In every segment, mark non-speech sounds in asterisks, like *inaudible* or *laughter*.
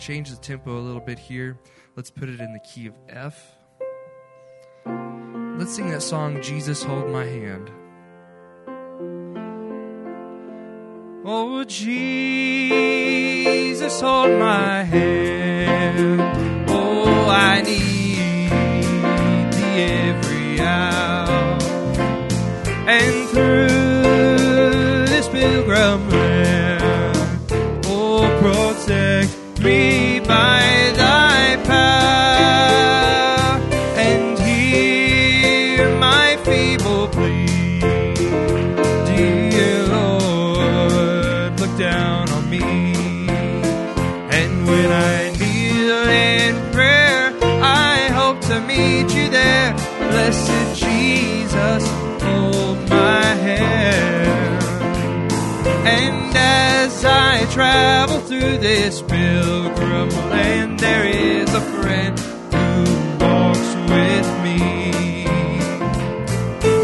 change the tempo a little bit here. Let's put it in the key of F. Let's sing that song, Jesus Hold My Hand. Oh, Jesus, hold my hand. this pilgrim land there is a friend who walks with me.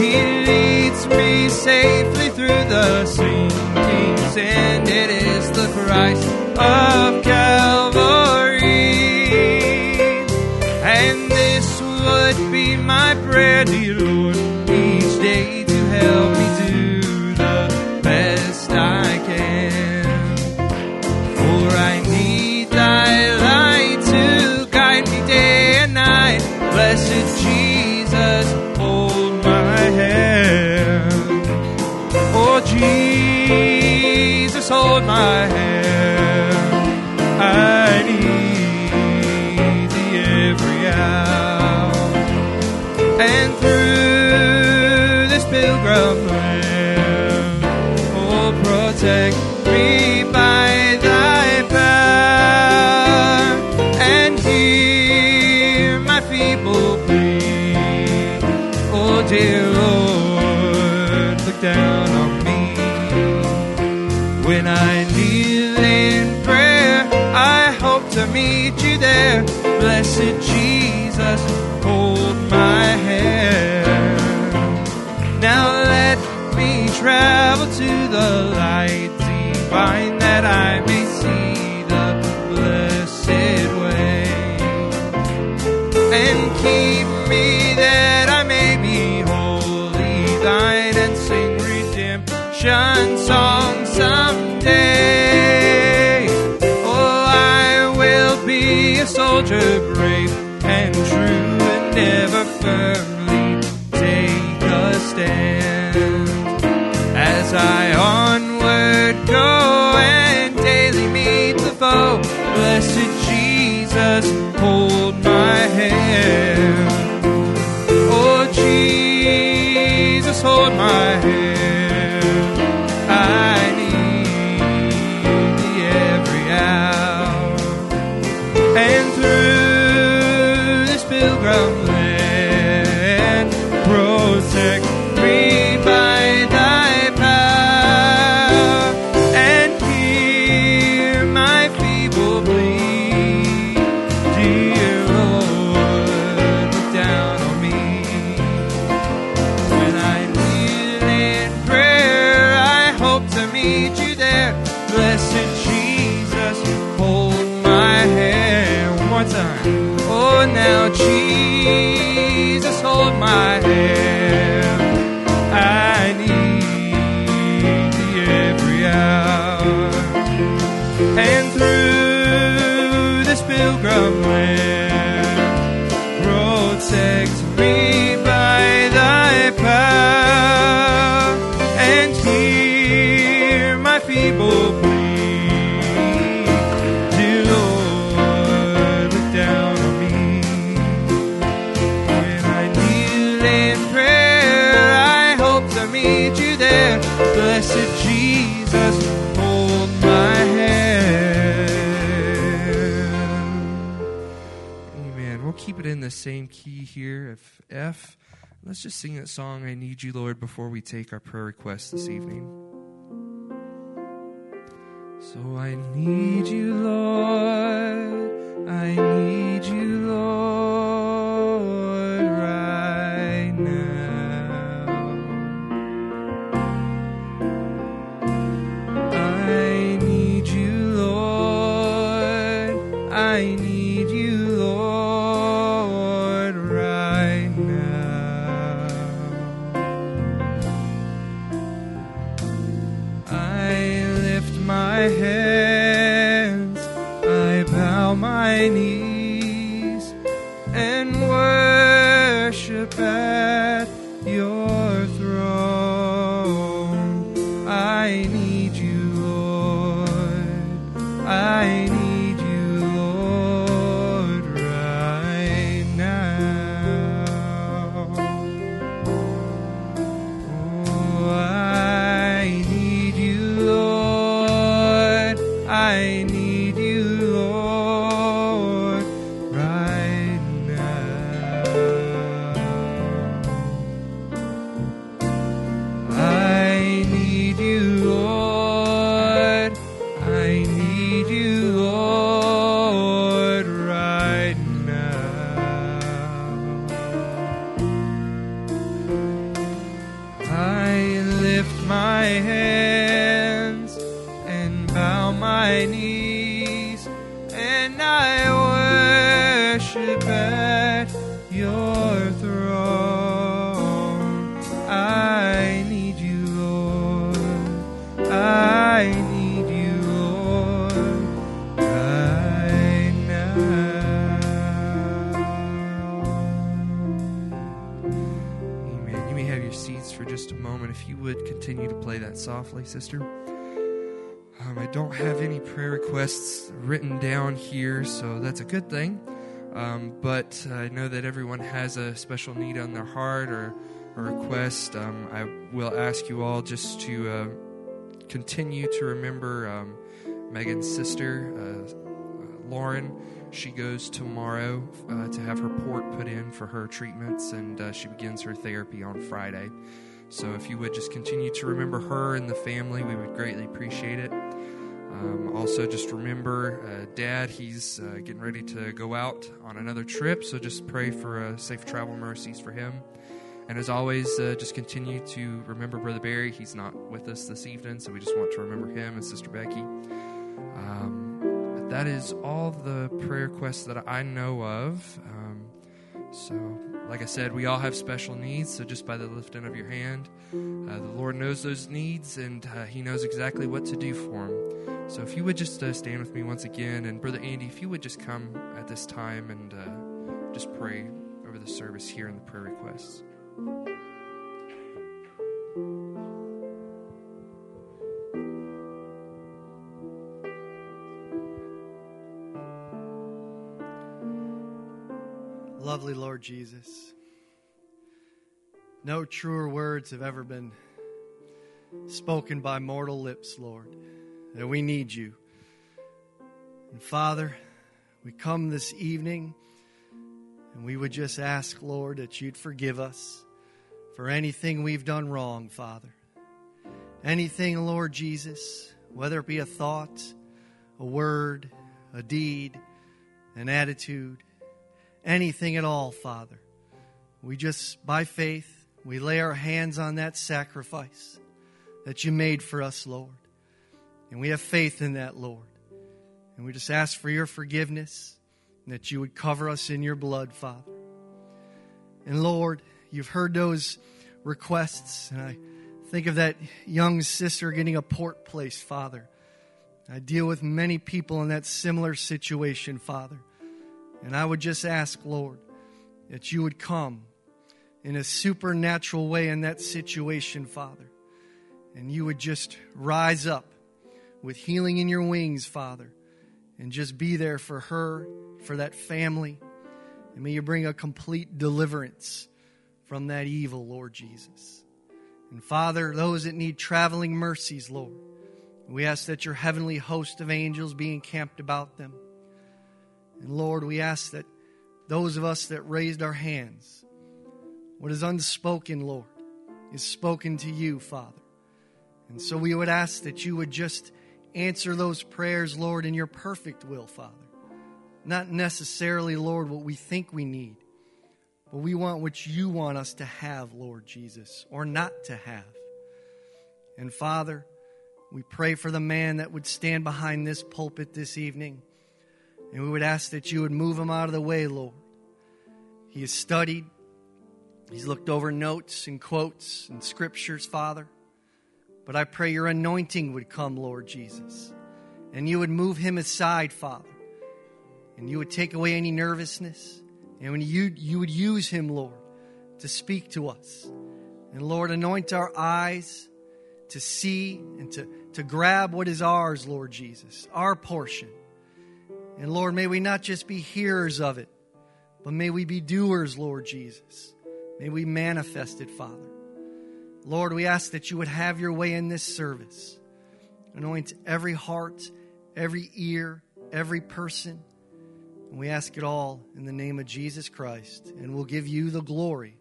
He leads me safely through the sinking sand. It is the Christ of Calvary. now, Jesus. same key here if F. Let's just sing that song, I Need You, Lord, before we take our prayer request this evening. So I need you, Lord. I need you, Lord, right now. Sister. Um, I don't have any prayer requests written down here, so that's a good thing. Um, but I know that everyone has a special need on their heart or a request. Um, I will ask you all just to uh, continue to remember um, Megan's sister, uh, Lauren. She goes tomorrow uh, to have her port put in for her treatments, and uh, she begins her therapy on Friday. So if you would just continue to remember her and the family, we would greatly appreciate it. Um, also, just remember uh, Dad, he's uh, getting ready to go out on another trip, so just pray for uh, safe travel mercies for him. And as always, uh, just continue to remember Brother Barry. He's not with us this evening, so we just want to remember him and Sister Becky. Um, that is all the prayer requests that I know of. Um, so, like I said, we all have special needs, so just by the lifting of your hand, uh, the Lord knows those needs and uh, He knows exactly what to do for them. So, if you would just uh, stand with me once again, and Brother Andy, if you would just come at this time and uh, just pray over the service here and the prayer requests. Lovely Lord Jesus. No truer words have ever been spoken by mortal lips, Lord, that we need you. And Father, we come this evening and we would just ask, Lord, that you'd forgive us for anything we've done wrong, Father. Anything, Lord Jesus, whether it be a thought, a word, a deed, an attitude, anything at all, Father. We just, by faith, we lay our hands on that sacrifice that you made for us, Lord. And we have faith in that, Lord. And we just ask for your forgiveness and that you would cover us in your blood, Father. And Lord, you've heard those requests, and I think of that young sister getting a port placed, Father. I deal with many people in that similar situation, Father. And I would just ask, Lord, that you would come in a supernatural way in that situation, Father. And you would just rise up with healing in your wings, Father, and just be there for her, for that family. And may you bring a complete deliverance from that evil, Lord Jesus. And Father, those that need traveling mercies, Lord, we ask that your heavenly host of angels be encamped about them. And Lord, we ask that those of us that raised our hands, what is unspoken, Lord, is spoken to you, Father. And so we would ask that you would just answer those prayers, Lord, in your perfect will, Father. Not necessarily, Lord, what we think we need, but we want what you want us to have, Lord Jesus, or not to have. And Father, we pray for the man that would stand behind this pulpit this evening. And we would ask that you would move him out of the way, Lord. He has studied, he's looked over notes and quotes and scriptures, Father. But I pray your anointing would come, Lord Jesus, and you would move him aside, Father, and you would take away any nervousness, and when you, you would use him, Lord, to speak to us. And Lord, anoint our eyes to see and to, to grab what is ours, Lord Jesus, our portion. And Lord, may we not just be hearers of it, but may we be doers, Lord Jesus. May we manifest it, Father. Lord, we ask that you would have your way in this service. Anoint every heart, every ear, every person. And we ask it all in the name of Jesus Christ. And we'll give you the glory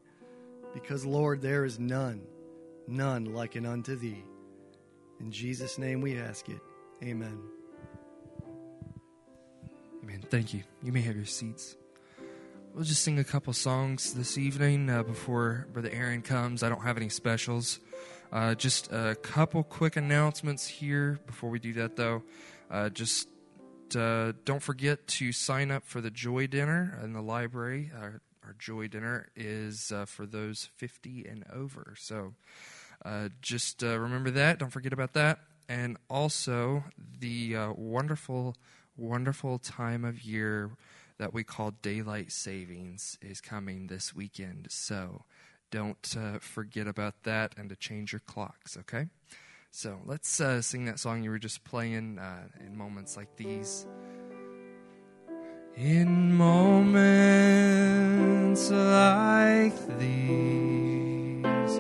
because, Lord, there is none, none like it unto thee. In Jesus' name we ask it. Amen. Amen. Thank you. You may have your seats. We'll just sing a couple songs this evening uh, before Brother Aaron comes. I don't have any specials. Uh, just a couple quick announcements here before we do that, though. Uh, just uh, don't forget to sign up for the Joy Dinner in the library. Our, our Joy Dinner is uh, for those 50 and over. So uh, just remember that. Don't forget about that. And also the wonderful, wonderful time of year that we call daylight savings is coming this weekend. So don't uh, forget about that and to change your clocks, okay? So let's uh, sing that song you were just playing uh, in moments like these. In moments like these,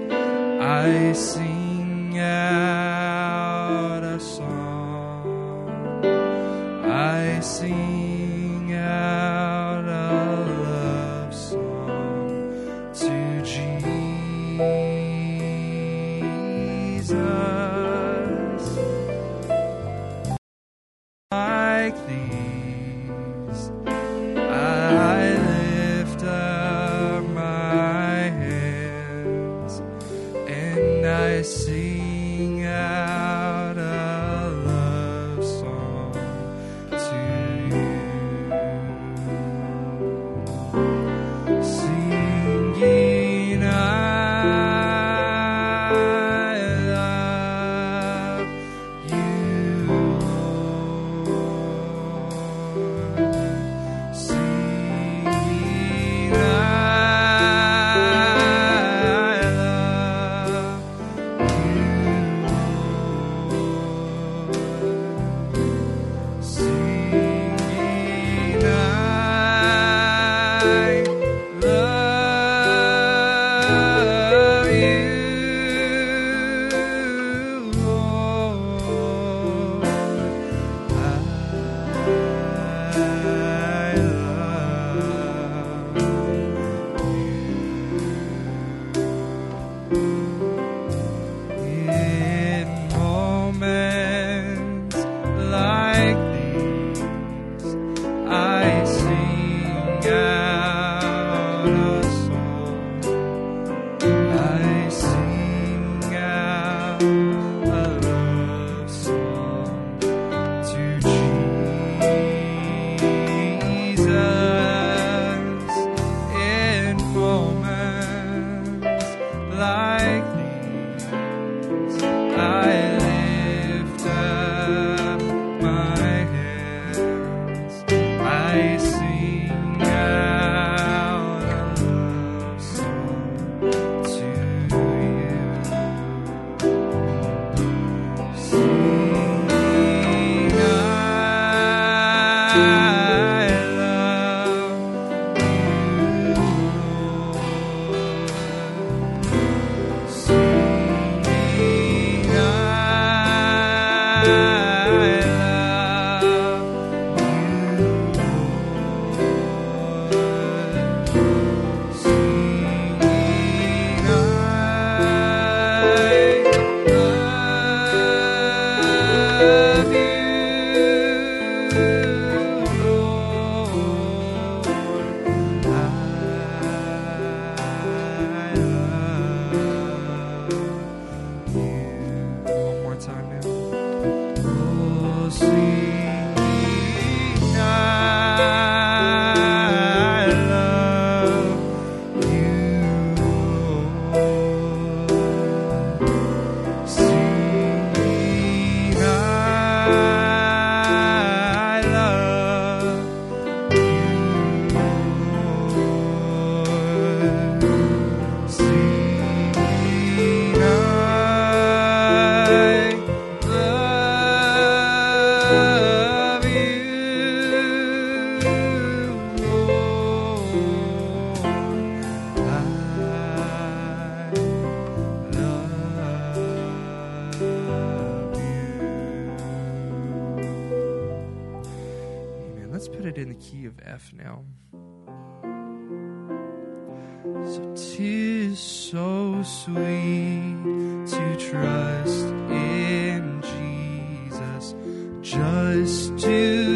I sing out I just to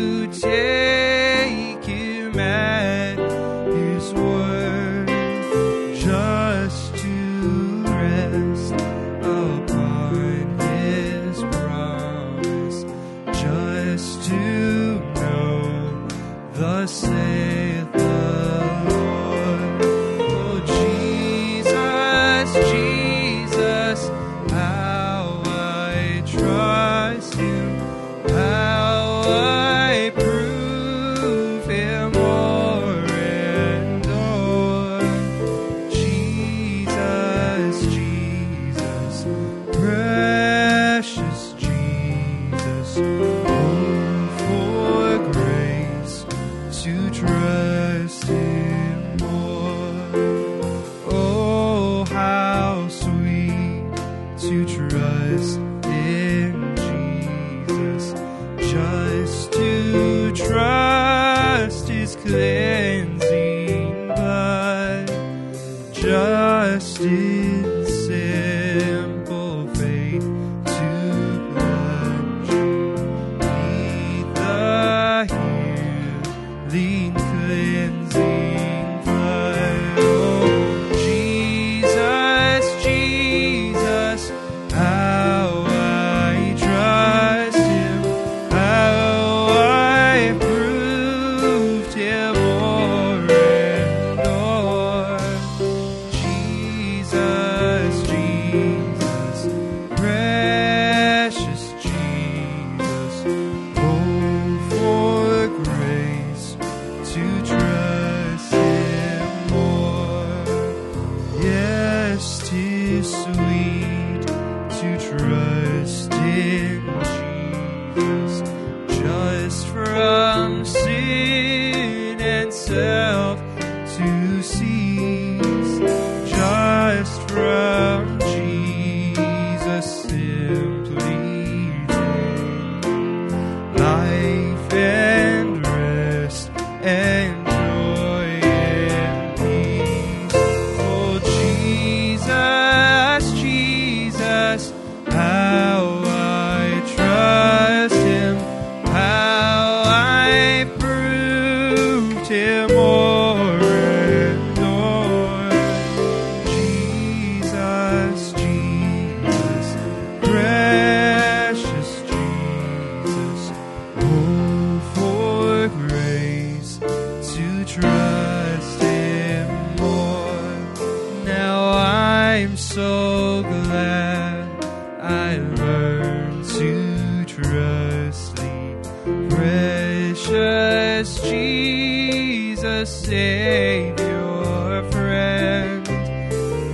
precious Jesus, Savior, friend.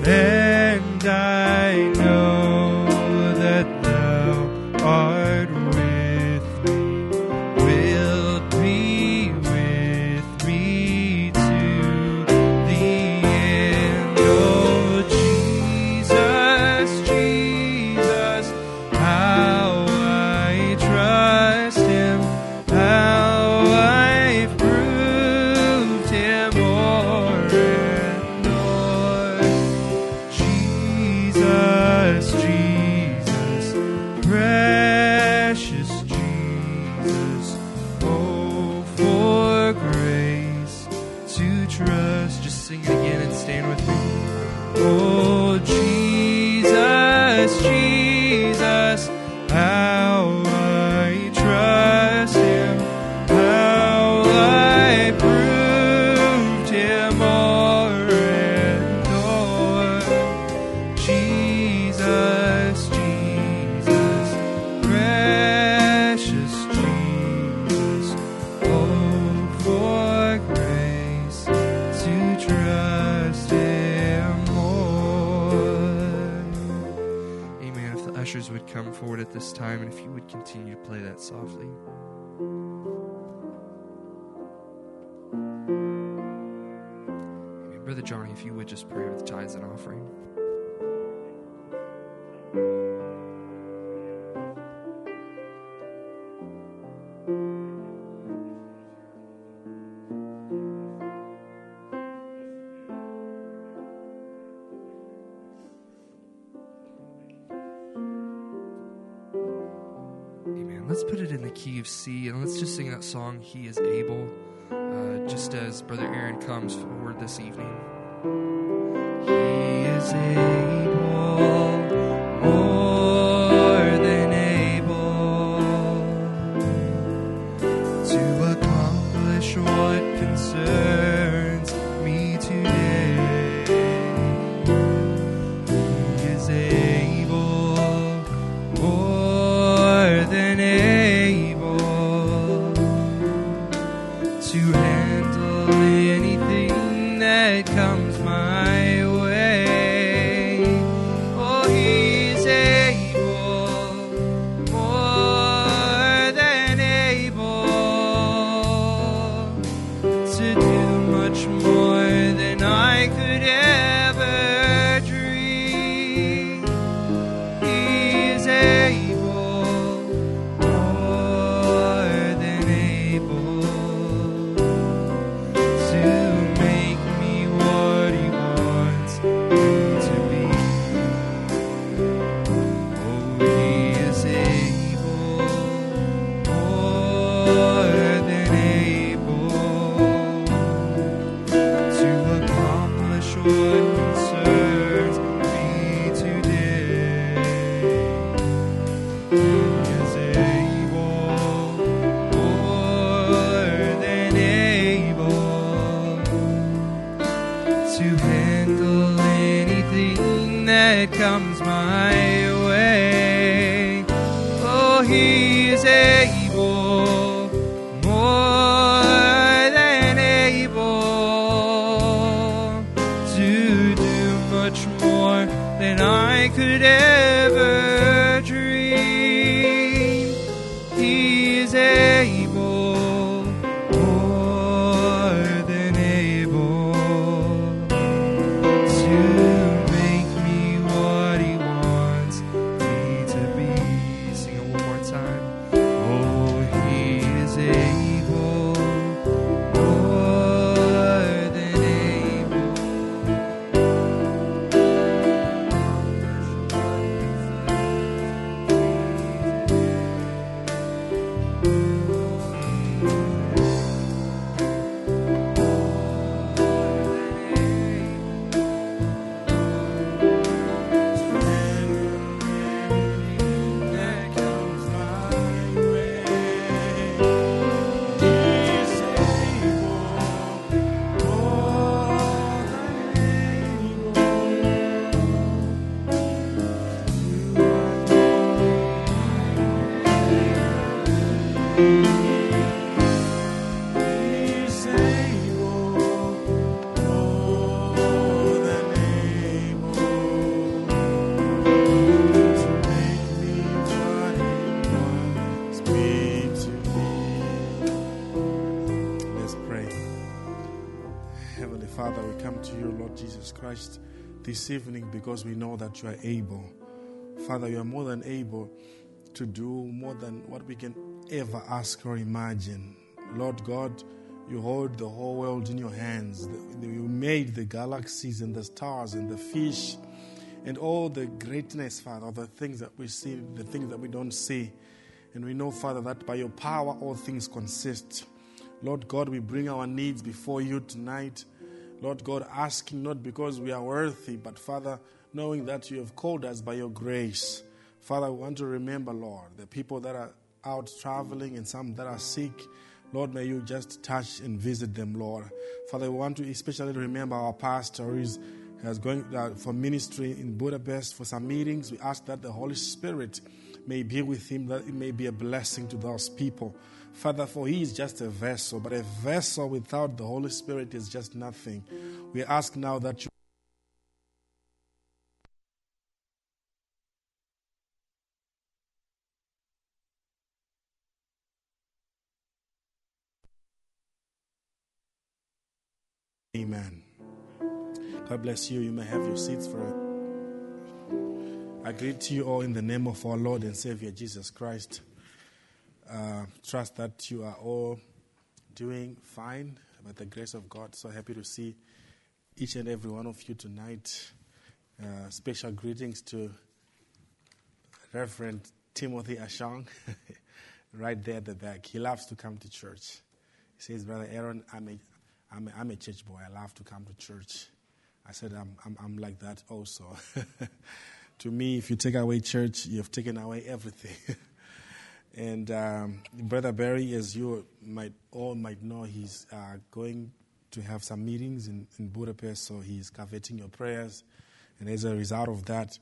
And I that song, He is Able, uh, just as Brother Aaron comes forward this evening. He is able, Jesus Christ, this evening because we know that you are able. Father, you are more than able to do more than what we can ever ask or imagine. Lord God, you hold the whole world in your hands. You made the galaxies and the stars and the fish and all the greatness, Father, the things that we see, the things that we don't see. And we know, Father, that by your power all things consist. Lord God, we bring our needs before you tonight. Lord God, asking not because we are worthy, but Father, knowing that you have called us by your grace. Father, we want to remember, Lord, the people that are out traveling and some that are sick. Lord, may you just touch and visit them, Lord. Father, we want to especially remember our pastor who is has going uh, for ministry in Budapest for some meetings. We ask that the Holy Spirit may be with him, that it may be a blessing to those people. Father, for he is just a vessel, but a vessel without the Holy Spirit is just nothing. We ask now that you. Amen. God bless you. You may have your seats for it. I greet you all in the name of our Lord and Savior Jesus Christ. Uh, trust that you are all doing fine by the grace of God. So happy to see each and every one of you tonight. Uh, special greetings to Reverend Timothy Ashong, *laughs* right there at the back. He loves to come to church. He says, Brother Aaron, I'm a, I'm a, I'm a church boy. I love to come to church. I said, I'm, I'm, I'm like that also. *laughs* to me, if you take away church, you've taken away everything. *laughs* and um, Brother Barry, as you might all might know, he's uh, going to have some meetings in, in Budapest, so he's coveting your prayers. And as a result of that,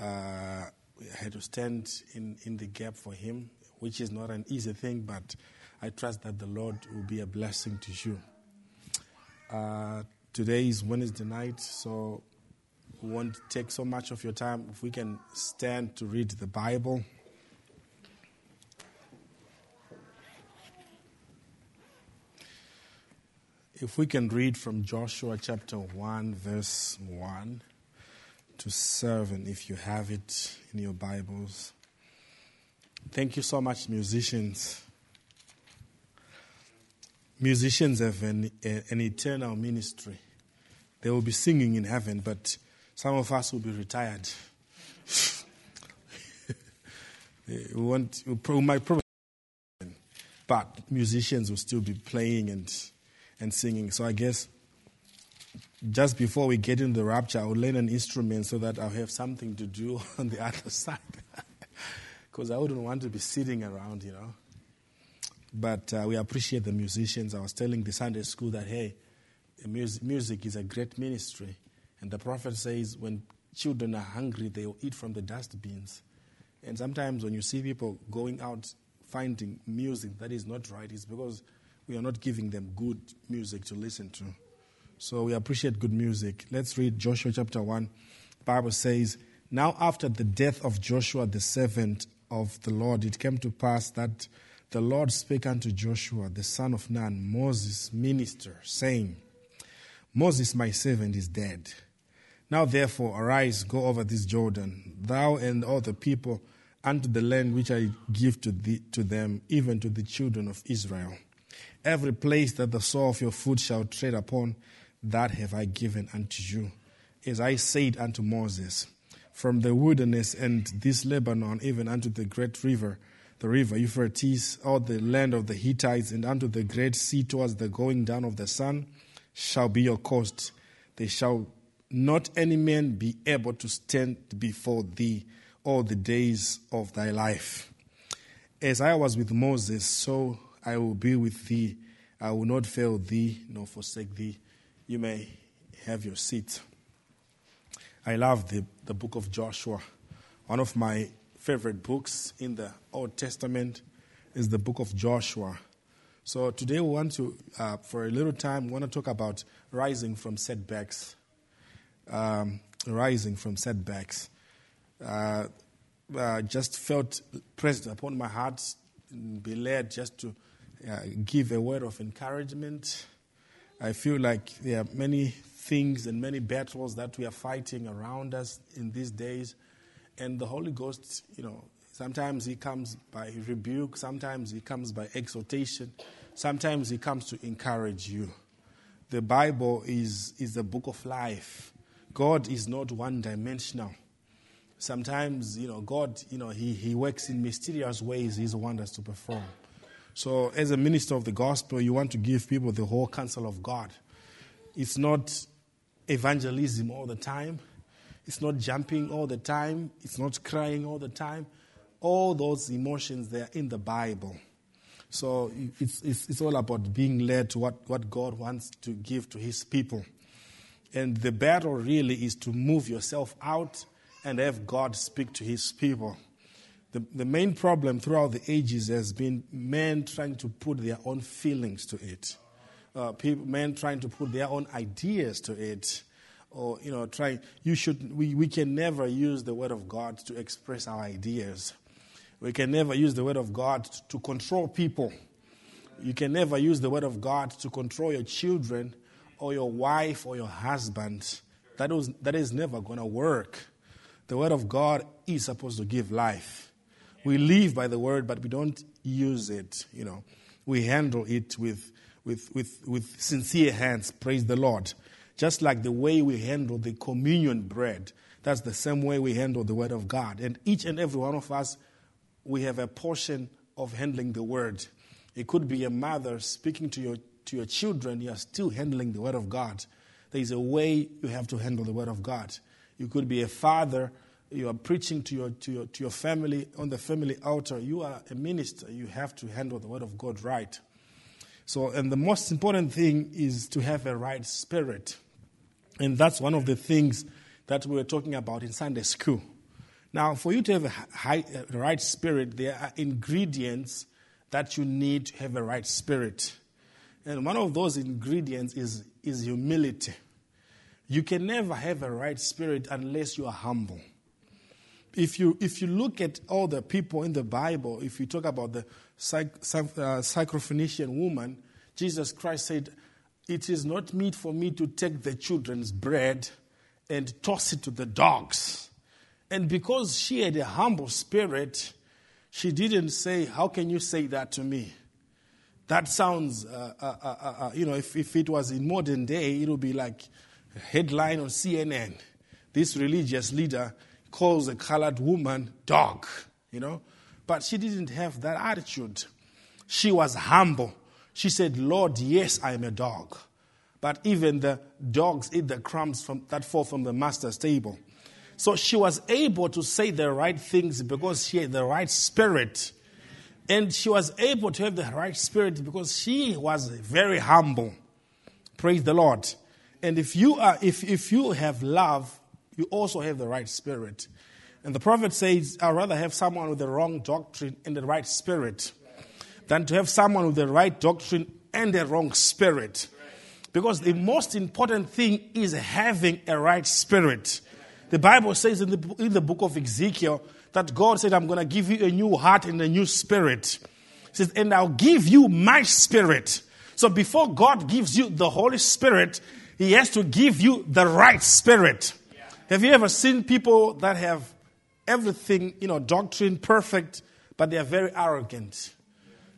uh, I had to stand in, in the gap for him, which is not an easy thing, but I trust that the Lord will be a blessing to you. Uh, today is Wednesday night, so we won't take so much of your time. If we can stand to read the Bible. If we can read from Joshua chapter 1, verse 1 to 7, if you have it in your Bibles. Thank you so much, musicians. Musicians have an, an eternal ministry. They will be singing in heaven, but some of us will be retired. *laughs* we, want, we might probably, but musicians will still be playing and, and singing. So I guess just before we get into the rapture, I'll learn an instrument so that I'll have something to do *laughs* on the other side. *laughs* Because I wouldn't want to be sitting around, you know. But uh, we appreciate the musicians. I was telling the Sunday school that, hey, music is a great ministry. And the prophet says when children are hungry, they will eat from the dustbins. And sometimes when you see people going out finding music that is not right, it's because we are not giving them good music to listen to. So we appreciate good music. Let's read Joshua chapter 1. The Bible says, Now after the death of Joshua the servant of the Lord, it came to pass that the Lord spake unto Joshua, the son of Nun, Moses' minister, saying, Moses, my servant, is dead. Now therefore arise, go over this Jordan, thou and all the people, unto the land which I give to, thee, to them, even to the children of Israel. Every place that the sole of your foot shall tread upon, that have I given unto you. As I said unto Moses, from the wilderness and this Lebanon, even unto the great river, the river Euphrates, all the land of the Hittites, and unto the great sea towards the going down of the sun, shall be your coast. They shall not any man be able to stand before thee all the days of thy life. As I was with Moses, so I will be with thee. I will not fail thee nor forsake thee. You may have your seat. I love the, the book of Joshua. One of my favorite books in the Old Testament is the book of Joshua. So today we want to, uh, for a little time, we want to talk about rising from setbacks um, rising from setbacks. Uh, uh, just felt pressed upon my heart, be led just to uh, give a word of encouragement. I feel like there are many things and many battles that we are fighting around us in these days, and the Holy Ghost, you know, sometimes He comes by rebuke, sometimes He comes by exhortation, sometimes He comes to encourage you. The Bible is, is the book of life. God is not one dimensional. Sometimes, you know, God, you know, he, he works in mysterious ways, His wonders to perform. So, as a minister of the gospel, you want to give people the whole counsel of God. It's not evangelism all the time, it's not jumping all the time, it's not crying all the time. All those emotions, they are in the Bible. So, it's, it's, it's all about being led to what, what God wants to give to His people. And the battle really is to move yourself out and have God speak to his people. The, the main problem throughout the ages has been men trying to put their own feelings to it, uh, people, men trying to put their own ideas to it. Or, you know, try, you should, we, we can never use the word of God to express our ideas. We can never use the word of God to control people. You can never use the word of God to control your children or your wife or your husband, that, was, that is never going to work. The Word of God is supposed to give life. We live by the Word, but we don't use it, you know. We handle it with, with, with, with sincere hands, praise the Lord. Just like the way we handle the communion bread, that's the same way we handle the Word of God. And each and every one of us, we have a portion of handling the Word. It could be a mother speaking to your, to your children, you are still handling the Word of God. There is a way you have to handle the Word of God. You could be a father, you are preaching to your, to your, to your family on the family altar. You are a minister, you have to handle the Word of God right. So, and the most important thing is to have a right spirit. And that's one of the things that we were talking about in Sunday school. Now, for you to have a, high, a right spirit, there are ingredients that you need to have a right spirit. And one of those ingredients is, is humility. You can never have a right spirit unless you are humble. If you, if you look at all the people in the Bible, if you talk about the psych, uh, woman, Jesus Christ said, It is not meet for me to take the children's bread and toss it to the dogs. And because she had a humble spirit, she didn't say, How can you say that to me? That sounds, uh, uh, uh, uh, uh you know, if, if it was in modern day, it would be like a headline on CNN. This religious leader calls a colored woman dog, you know. But she didn't have that attitude. She was humble. She said, Lord, yes, I am a dog. But even the dogs eat the crumbs from, that fall from the master's table. So she was able to say the right things because she had the right spirit. And she was able to have the right spirit because she was very humble. Praise the Lord. And if you, are, if, if you have love, you also have the right spirit. And the prophet says, I'd rather have someone with the wrong doctrine and the right spirit than to have someone with the right doctrine and the wrong spirit. Because the most important thing is having a right spirit. The Bible says in the, in the book of Ezekiel that God said, I'm going to give you a new heart and a new spirit. He says, and I'll give you my spirit. So before God gives you the Holy Spirit, He has to give you the right spirit. Have you ever seen people that have everything, you know, doctrine perfect, but they are very arrogant?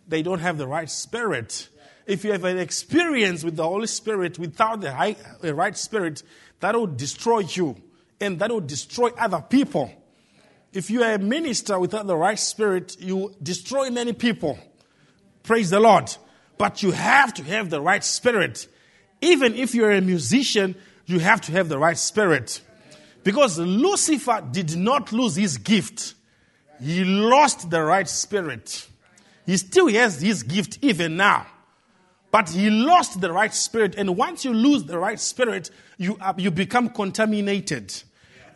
They don't have the right spirit. If you have an experience with the Holy Spirit without the, the right spirit, that will destroy you and that will destroy other people. If you are a minister without the right spirit, you destroy many people. Praise the Lord. But you have to have the right spirit. Even if you're a musician, you have to have the right spirit. Because Lucifer did not lose his gift, he lost the right spirit. He still has his gift even now. But he lost the right spirit. And once you lose the right spirit, you, are, you become contaminated.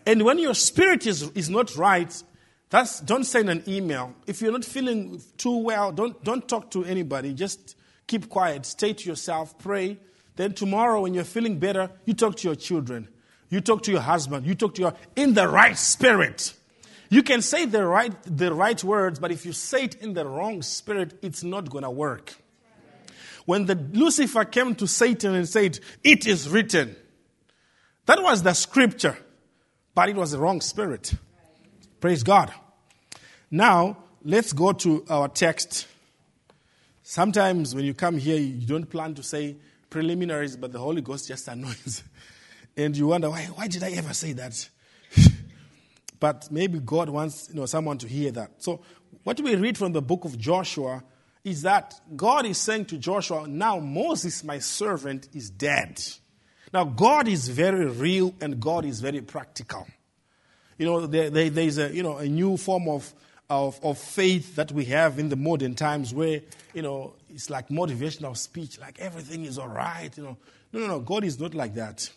And when your spirit is, is not right, that's, don't send an email. If you're not feeling too well, don't, don't talk to anybody. Just keep quiet. Stay to yourself. Pray. Then tomorrow, when you're feeling better, you talk to your children. You talk to your husband. You talk to your, in the right spirit. You can say the right, the right words, but if you say it in the wrong spirit, it's not going to work. When the Lucifer came to Satan and said, It is written, that was the scripture but it was the wrong spirit. Praise God. Now, let's go to our text. Sometimes when you come here, you don't plan to say preliminaries, but the Holy Ghost just *laughs* annoys. And you wonder, why, why did I ever say that? *laughs* but maybe God wants you know, someone to hear that. So, what we read from the book of Joshua is that God is saying to Joshua, Now Moses, my servant, is dead. Now, God is very real and God is very practical. You know, there, there, there's a, you know, a new form of, of, of faith that we have in the modern times where, you know, it's like motivational speech, like everything is all right. You know. No, no, no. God is not like that.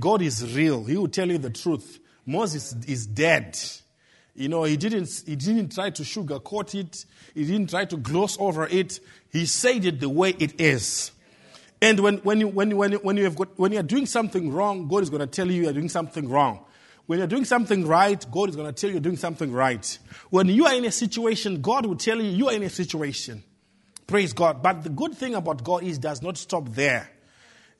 God is real. He will tell you the truth. Moses is dead. You know, he didn't, he didn't try to sugarcoat it. He didn't try to gloss over it. He said it the way it is. And when, when, you, when, when, when, you have got, when you're doing something wrong, God is going to tell you you're doing something wrong. When you're doing something right, God is going to tell you you're doing something right. When you are in a situation, God will tell you you are in a situation. Praise God. But the good thing about God is does not stop there.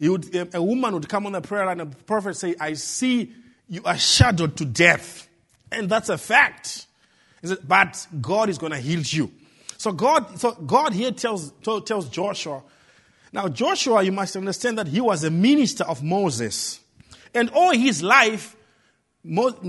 Would, a woman would come on the prayer line and the prophet say, I see you are shadowed to death. And that's a fact. Said, but God is going to heal you. So God, so God here tells, tells Joshua, now Joshua, you must understand that he was a minister of Moses. And all his life,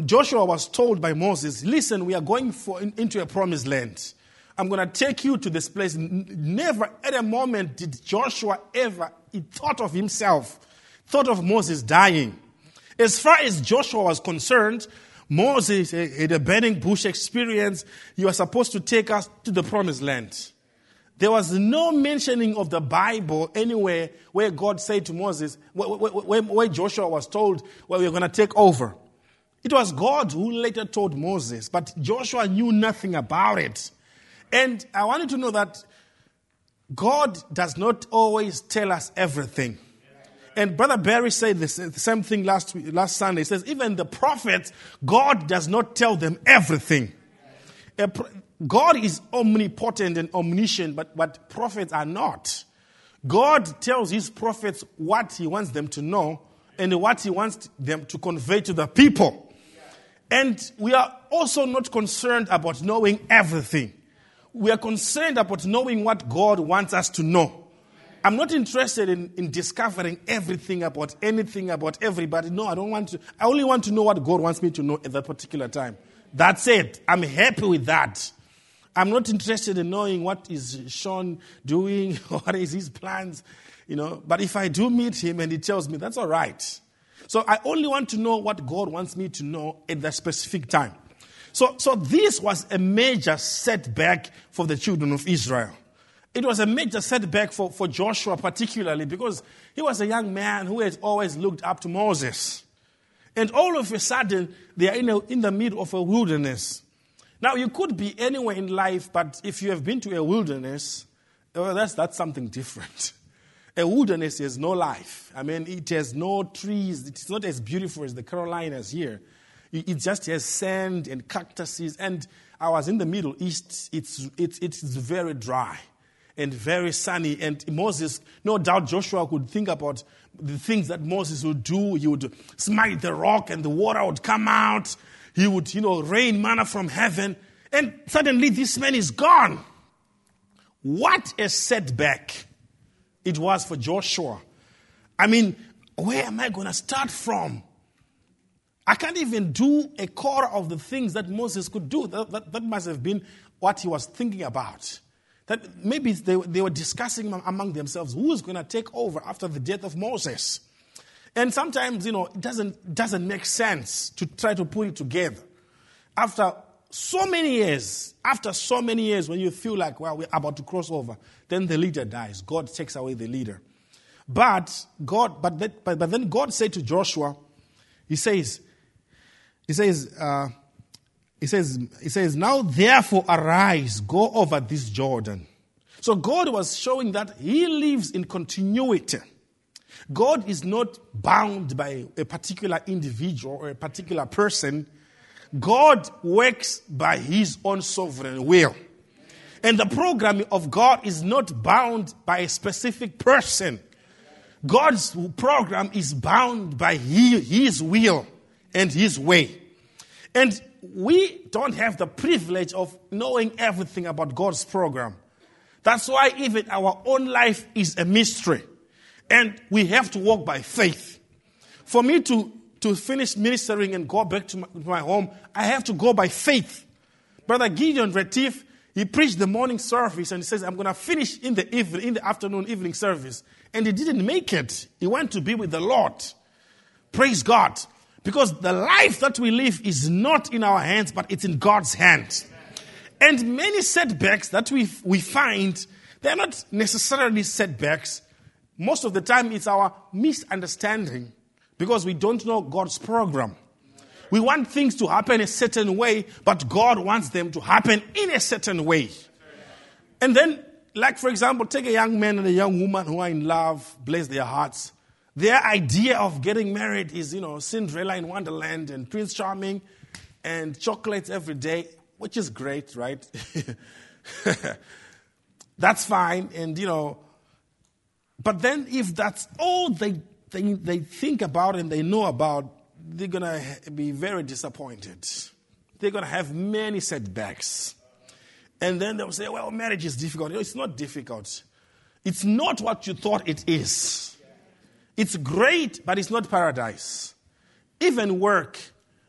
Joshua was told by Moses, listen, we are going for, into a promised land. I'm going to take you to this place. Never at a moment did Joshua ever, he thought of himself, thought of Moses dying. As far as Joshua was concerned, Moses had a burning bush experience. You are supposed to take us to the promised land. There was no mentioning of the Bible anywhere where God said to Moses, where, where Joshua was told, well, we're going to take over. It was God who later told Moses, but Joshua knew nothing about it. And I want you to know that God does not always tell us everything. And Brother Barry said this, the same thing last, last Sunday. He says, even the prophets, God does not tell them everything. God is omnipotent and omniscient, but, but prophets are not. God tells his prophets what he wants them to know and what he wants them to convey to the people. And we are also not concerned about knowing everything we are concerned about knowing what God wants us to know. I'm not interested in, in discovering everything about anything about everybody. No, I don't want to. I only want to know what God wants me to know at that particular time. That's it. I'm happy with that. I'm not interested in knowing what is Sean doing, *laughs* what is his plans, you know. But if I do meet him and he tells me, that's all right. So I only want to know what God wants me to know at that specific time. So, so this was a major setback for the children of Israel. It was a major setback for, for Joshua, particularly because he was a young man who had always looked up to Moses. And all of a sudden, they are in, a, in the middle of a wilderness. Now, you could be anywhere in life, but if you have been to a wilderness, well, that's, that's something different. A wilderness has no life. I mean, it has no trees. It's not as beautiful as the Carolinas here. It just has sand and cactuses. And I was in the Middle East. It's, it's, it's very dry and very sunny. And Moses, no doubt Joshua could think about the things that Moses would do. He would smite the rock and the water would come out. He would, you know, rain manna from heaven. And suddenly this man is gone. What a setback it was for Joshua. I mean, where am I going to start from? I can't even do a quarter of the things that Moses could do. That, that, that must have been what he was thinking about. That maybe they, they were discussing among themselves who's going to take over after the death of Moses. And sometimes, you know, it doesn't, doesn't make sense to try to put it together. After so many years, after so many years, when you feel like, well, we're about to cross over, then the leader dies. God takes away the leader. But God, but, that, but, but then God said to Joshua, He says, he says, uh, he says, he says, now therefore arise, go over this Jordan. So God was showing that He lives in continuity. God is not bound by a particular individual or a particular person. God works by His own sovereign will. And the program of God is not bound by a specific person. God's program is bound by His will and His way. And we don't have the privilege of knowing everything about God's program. That's why even our own life is a mystery. And we have to walk by faith. For me to, to finish ministering and go back to my, my home, I have to go by faith. Brother Gideon Retief, he preached the morning service and he says, I'm going to finish in the evening, in the afternoon evening service. And he didn't make it. He went to be with the Lord. Praise God. Because the life that we live is not in our hands, but it's in God's hands. And many setbacks that we, we find, they're not necessarily setbacks. Most of the time, it's our misunderstanding because we don't know God's program. We want things to happen a certain way, but God wants them to happen in a certain way. And then, like for example, take a young man and a young woman who are in love, bless their hearts. Their idea of getting married is, you know, Cinderella in Wonderland and Prince Charming and chocolates every day, which is great, right? *laughs* That's fine. And, you know, But then, if that's all they, they, they think about and they know about, they're going to be very disappointed. They're going to have many setbacks. And then they'll say, well, marriage is difficult. No, it's not difficult. It's not what you thought it is. It's great, but it's not paradise. Even work,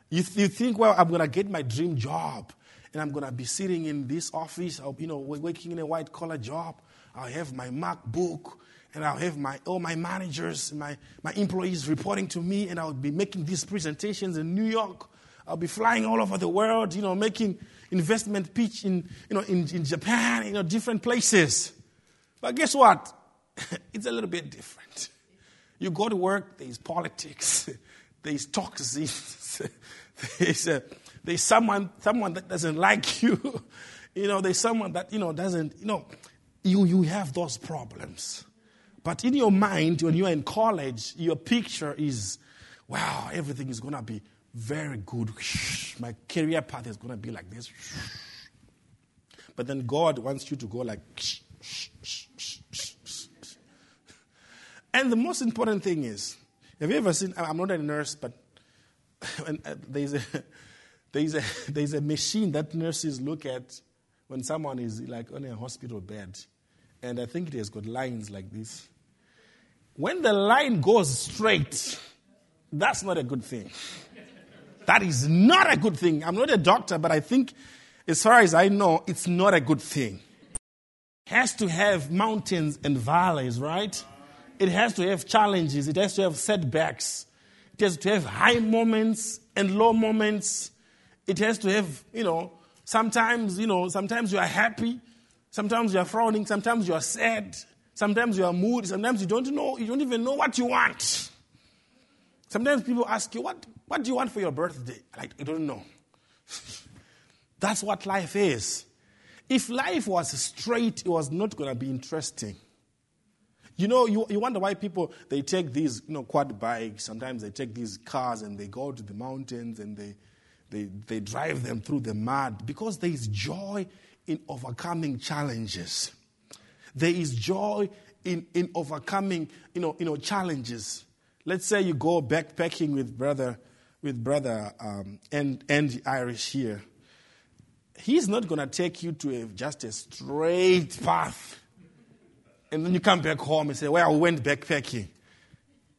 you, th- you think, well, I'm going to get my dream job and I'm going to be sitting in this office, you know, working in a white collar job. I'll have my MacBook and I'll have my, all my managers, my, my employees reporting to me, and I'll be making these presentations in New York. I'll be flying all over the world, you know, making investment pitch in, you know, in, in Japan, you know, different places. But guess what? *laughs* it's a little bit different. You go to work, there's politics, *laughs* there's toxins, *laughs* there's, a, there's someone, someone that doesn't like *laughs* you, you know, there's someone that, you know, doesn't, you know, you, you have those problems. But in your mind, when you're in college, your picture is, wow, everything is going to be very good. My career path is going to be like this. But then God wants you to go like. And the most important thing is, have you ever seen? I'm not a nurse, but *laughs* uh, there's a *laughs* there's a *laughs* there's a machine that nurses look at when someone is like on a hospital bed, and I think it has got lines like this. When the line goes straight, that's not a good thing. That is not a good thing. I'm not a doctor, but I think, as far as I know, it's not a good thing. Has to have mountains and valleys, right? It has to have challenges. It has to have setbacks. It has to have high moments and low moments. It has to have, you know, sometimes, you know, sometimes you are happy, sometimes you are frowning, sometimes you are sad, sometimes you are moody, sometimes you don't know, you don't even know what you want. Sometimes people ask you, what, what do you want for your birthday? Like, I don't know. *laughs* That's what life is. If life was straight, it was not going to be interesting. You know, you, you wonder why people, they take these, you know, quad bikes, sometimes they take these cars and they go to the mountains and they, they, they drive them through the mud because there is joy in overcoming challenges. There is joy in, in overcoming, you know, you know, challenges. Let's say you go backpacking with brother, with brother um, and, and Irish here. He's not going to take you to a, just a straight path. And then you come back home and say, well, I went backpacking.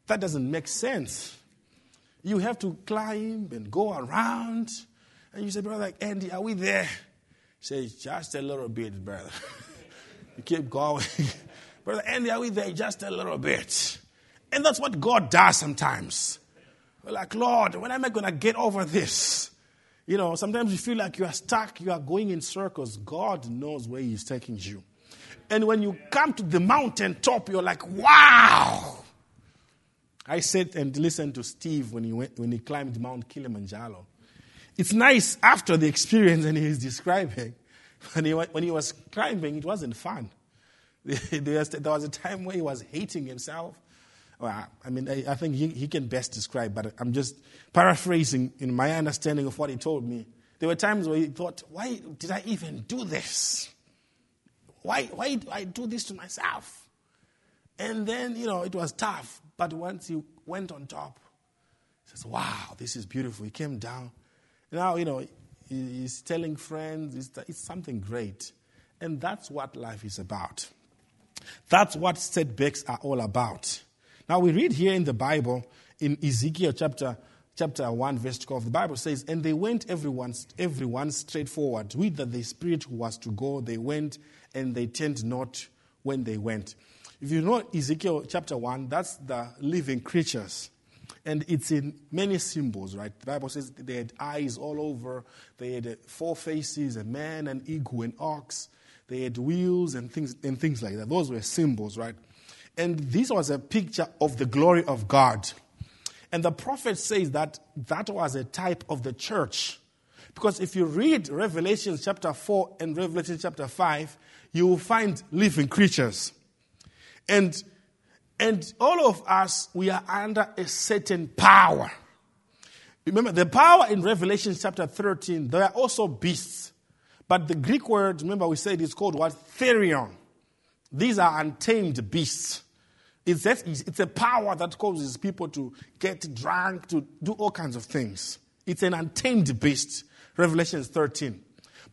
That doesn't make sense. You have to climb and go around. And you say, brother, Andy, are we there? Say, just a little bit, brother. *laughs* you keep going. *laughs* brother Andy, are we there? Just a little bit. And that's what God does sometimes. We're like, Lord, when am I going to get over this? You know, sometimes you feel like you are stuck, you are going in circles. God knows where He's taking you. And when you come to the mountain top, you're like, wow. I sat and listened to Steve when he, went, when he climbed Mount Kilimanjaro. It's nice after the experience and he's describing. *laughs* When he, when he was climbing, it wasn't fun. *laughs* There was, a time where he was hating himself well, I mean, I, I think he, he, can best describe, but I'm just paraphrasing in my understanding of what he told me. There were times where he thought, why did I even do this? Why, why do I do this to myself? And then, you know, it was tough. But once he went on top, he says, wow, this is beautiful. He came down. Now, you know, he's telling friends, it's, something great. And that's what life is about. That's what setbacks are all about. Now we read here in the Bible, in Ezekiel chapter, chapter 1, verse 12, the Bible says, And they went everyone, everyone straight forward. Whither the Spirit was to go, they went, and they turned not when they went. If you know Ezekiel chapter 1, that's the living creatures. And it's in many symbols, right? The Bible says they had eyes all over. They had uh, four faces, a man, an eagle, an ox. They had wheels and things, and things like that. Those were symbols, right? And this was a picture of the glory of God. And the prophet says that that was a type of the church. Because if you read Revelation chapter 4 and Revelation chapter 5, you will find living creatures. And, and all of us, we are under a certain power. Remember, the power in Revelation chapter 13, there are also beasts. But the Greek word, remember we said it's called what? Therion. These are untamed beasts. It's, it's a power that causes people to get drunk, to do all kinds of things. It's an untamed beast, Revelation 13.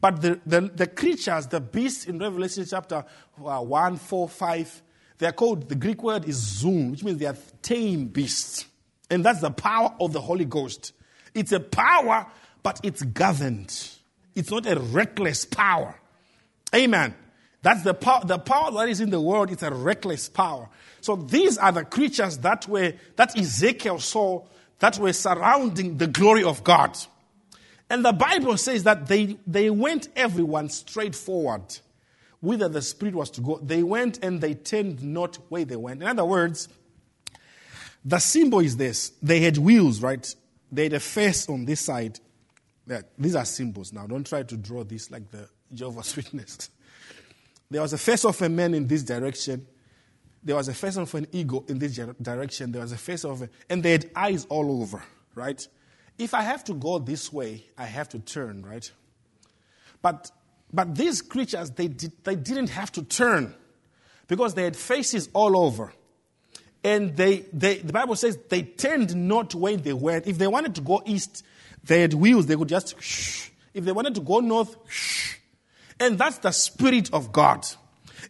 But the, the, the creatures, the beasts in Revelation chapter uh, 1, 4, 5, they're called, the Greek word is zoon, which means they are tame beasts. And that's the power of the Holy Ghost. It's a power, but it's governed. It's not a reckless power. Amen. That's the power, the power that is in the world, it's a reckless power. So these are the creatures that were, that Ezekiel saw that were surrounding the glory of God. And the Bible says that they, they went everyone straight forward. Whither the Spirit was to go, they went and they turned not where they went. In other words, the symbol is this. They had wheels, right? They had a face on this side. These are symbols now. Don't try to draw this like the Jehovah's *laughs* Witness. There was a face of a man in this direction. There was a face of an eagle in this direction. There was a face of a, and they had eyes all over, right? If I have to go this way, I have to turn, right? But, but these creatures, they, did, they didn't have to turn because they had faces all over. And they, they, the Bible says they turned not where they went. If they wanted to go east, they had wheels, they could just shh. If they wanted to go north, shh. And that's the Spirit of God.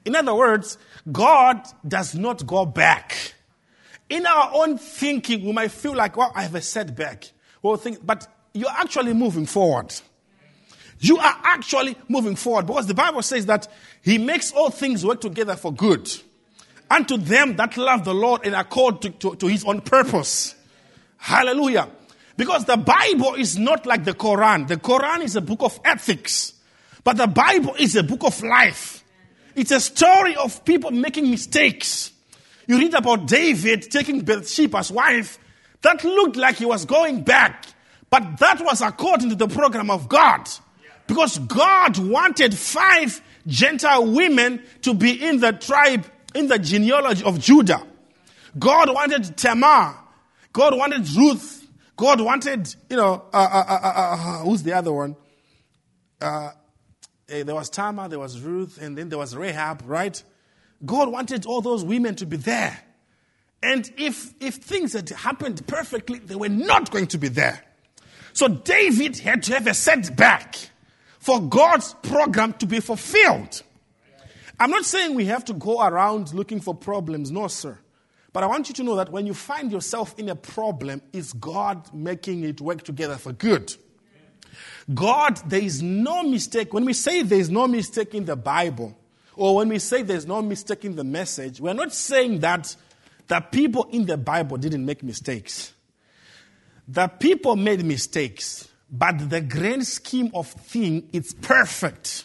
In other words, God does not go back. In our own thinking, we might feel like, well, I have a setback. Well, think, but you're actually moving forward. You are actually moving forward because the Bible says that He makes all things work together for good unto them that love the Lord and accord to, to, to His own purpose. Hallelujah. Because the Bible is not like the Quran. The Quran is a book of ethics, but the Bible is a book of life. It's a story of people making mistakes. You read about David taking Bathsheba's wife that looked like he was going back, but that was according to the program of God. Because God wanted five Gentile women to be in the tribe, in the genealogy of Judah. God wanted Tamar. God wanted Ruth. God wanted, you know, uh, uh, uh, who's the other one? there was Tamar, there was Ruth, and then there was Rahab, right? God wanted all those women to be there. And if, if things had happened perfectly, they were not going to be there. So David had to have a setback for God's program to be fulfilled. I'm not saying we have to go around looking for problems, no, sir. But I want you to know that when you find yourself in a problem, it's God making it work together for good. God, there is no mistake. When we say there is no mistake in the Bible, or when we say there's no mistake in the message, we're not saying that the people in the Bible didn't make mistakes. The people made mistakes, but the grand scheme of thing, it's perfect.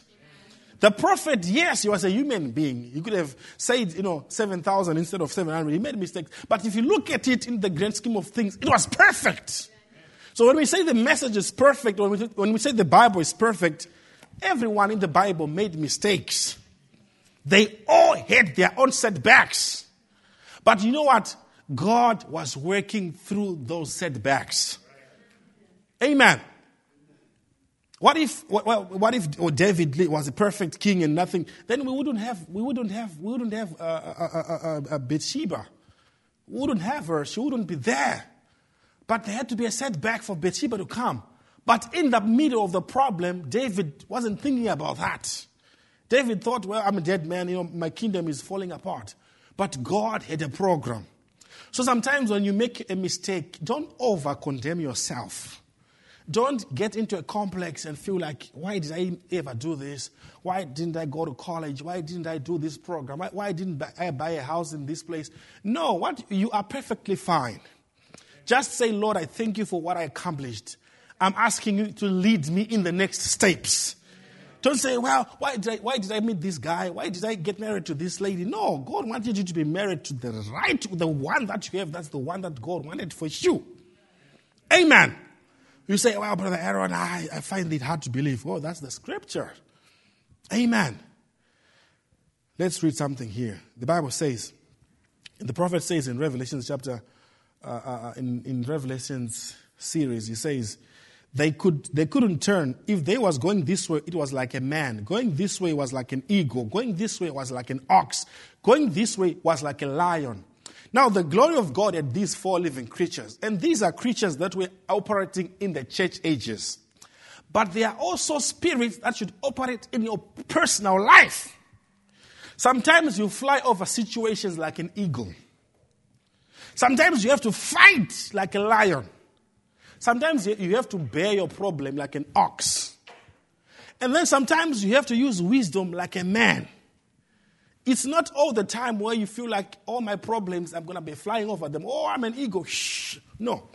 The prophet, yes, he was a human being. He could have said, you know, 7,000 instead of 700. He made mistakes. But if you look at it in the grand scheme of things, it was perfect. So when we say the message is perfect, when we, when we say the Bible is perfect, everyone in the Bible made mistakes. They all had their own setbacks. But you know what? God was working through those setbacks. Amen. What if, what, what if David was a perfect king and nothing? Then we wouldn't have, we wouldn't have, we wouldn't have uh, uh, uh, Bathsheba. We wouldn't have her. She wouldn't be there. But there had to be a setback for Bathsheba to come. But in the middle of the problem, David wasn't thinking about that. David thought, well, I'm a dead man, you know, my kingdom is falling apart. But God had a program. So sometimes when you make a mistake, don't over condemn yourself. Don't get into a complex and feel like, why did I ever do this? Why didn't I go to college? Why didn't I do this program? Why, why didn't I buy a house in this place? No, what you are perfectly fine. Just say, Lord, I thank you for what I accomplished. I'm asking you to lead me in the next steps. Don't say, well, why did, I, why did I meet this guy? Why did I get married to this lady? No, God wanted you to be married to the right, the one that you have. That's the one that God wanted for you. Amen. You say, well, Brother Aaron, I, I find it hard to believe. Oh, that's the scripture. Amen. Let's read something here. The Bible says, the prophet says in Revelation chapter, uh, uh, uh, in, in Revelations series, he says, they, could, they couldn't turn. If they was going this way, it was like a man. Going this way was like an eagle. Going this way was like an ox. Going this way was like a lion. Now, the glory of God had these four living creatures, and these are creatures that were operating in the church ages. But they are also spirits that should operate in your personal life. Sometimes you fly over situations like an eagle. Sometimes you have to fight like a lion. Sometimes you have to bear your problem like an ox. And then sometimes you have to use wisdom like a man. It's not all the time where you feel like all my problems, I'm going to be flying over them. Oh, I'm an ego. Shh. No.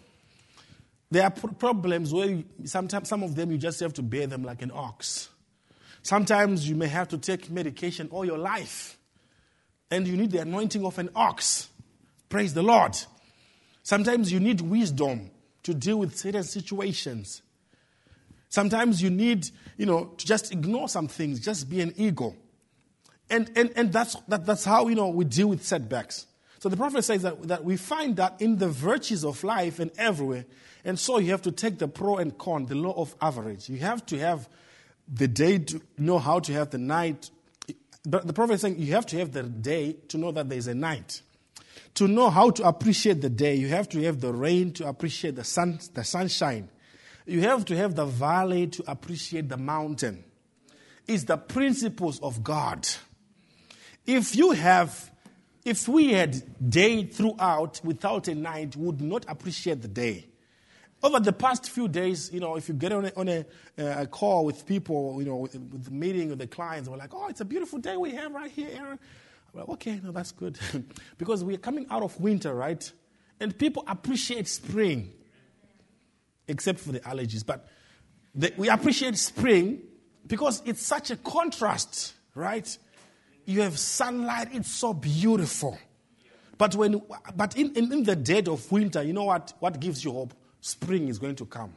There are problems where you, sometimes some of them you just have to bear them like an ox. Sometimes you may have to take medication all your life, and you need the anointing of an ox. Praise the Lord. Sometimes you need wisdom to deal with certain situations. Sometimes you need, you know, to just ignore some things, just be an ego. And, and, and that's, that, that's how, you know, we deal with setbacks. So the prophet says that, that we find that in the virtues of life and everywhere. And so you have to take the pro and con, the law of average. You have to have the day to know how to have the night. But the prophet is saying you have to have the day to know that there's a night. To know how to appreciate the day, you have to have the rain to appreciate the sun, the sunshine. You have to have the valley to appreciate the mountain. It's the principles of God. If you have, if we had day throughout without a night, would not appreciate the day. Over the past few days, you know, if you get on a, on a, uh, a call with people, you know, with, with, the meeting with the clients, we're like, oh, it's a beautiful day we have right here, Aaron. I'm okay, no, that's good. *laughs* because we're coming out of winter, right? And people appreciate spring, except for the allergies. But the, we appreciate spring because it's such a contrast, right? you have sunlight, it's so beautiful. But, when, but in, in, in, the dead of winter, you know what, what gives you hope? Spring is going to come.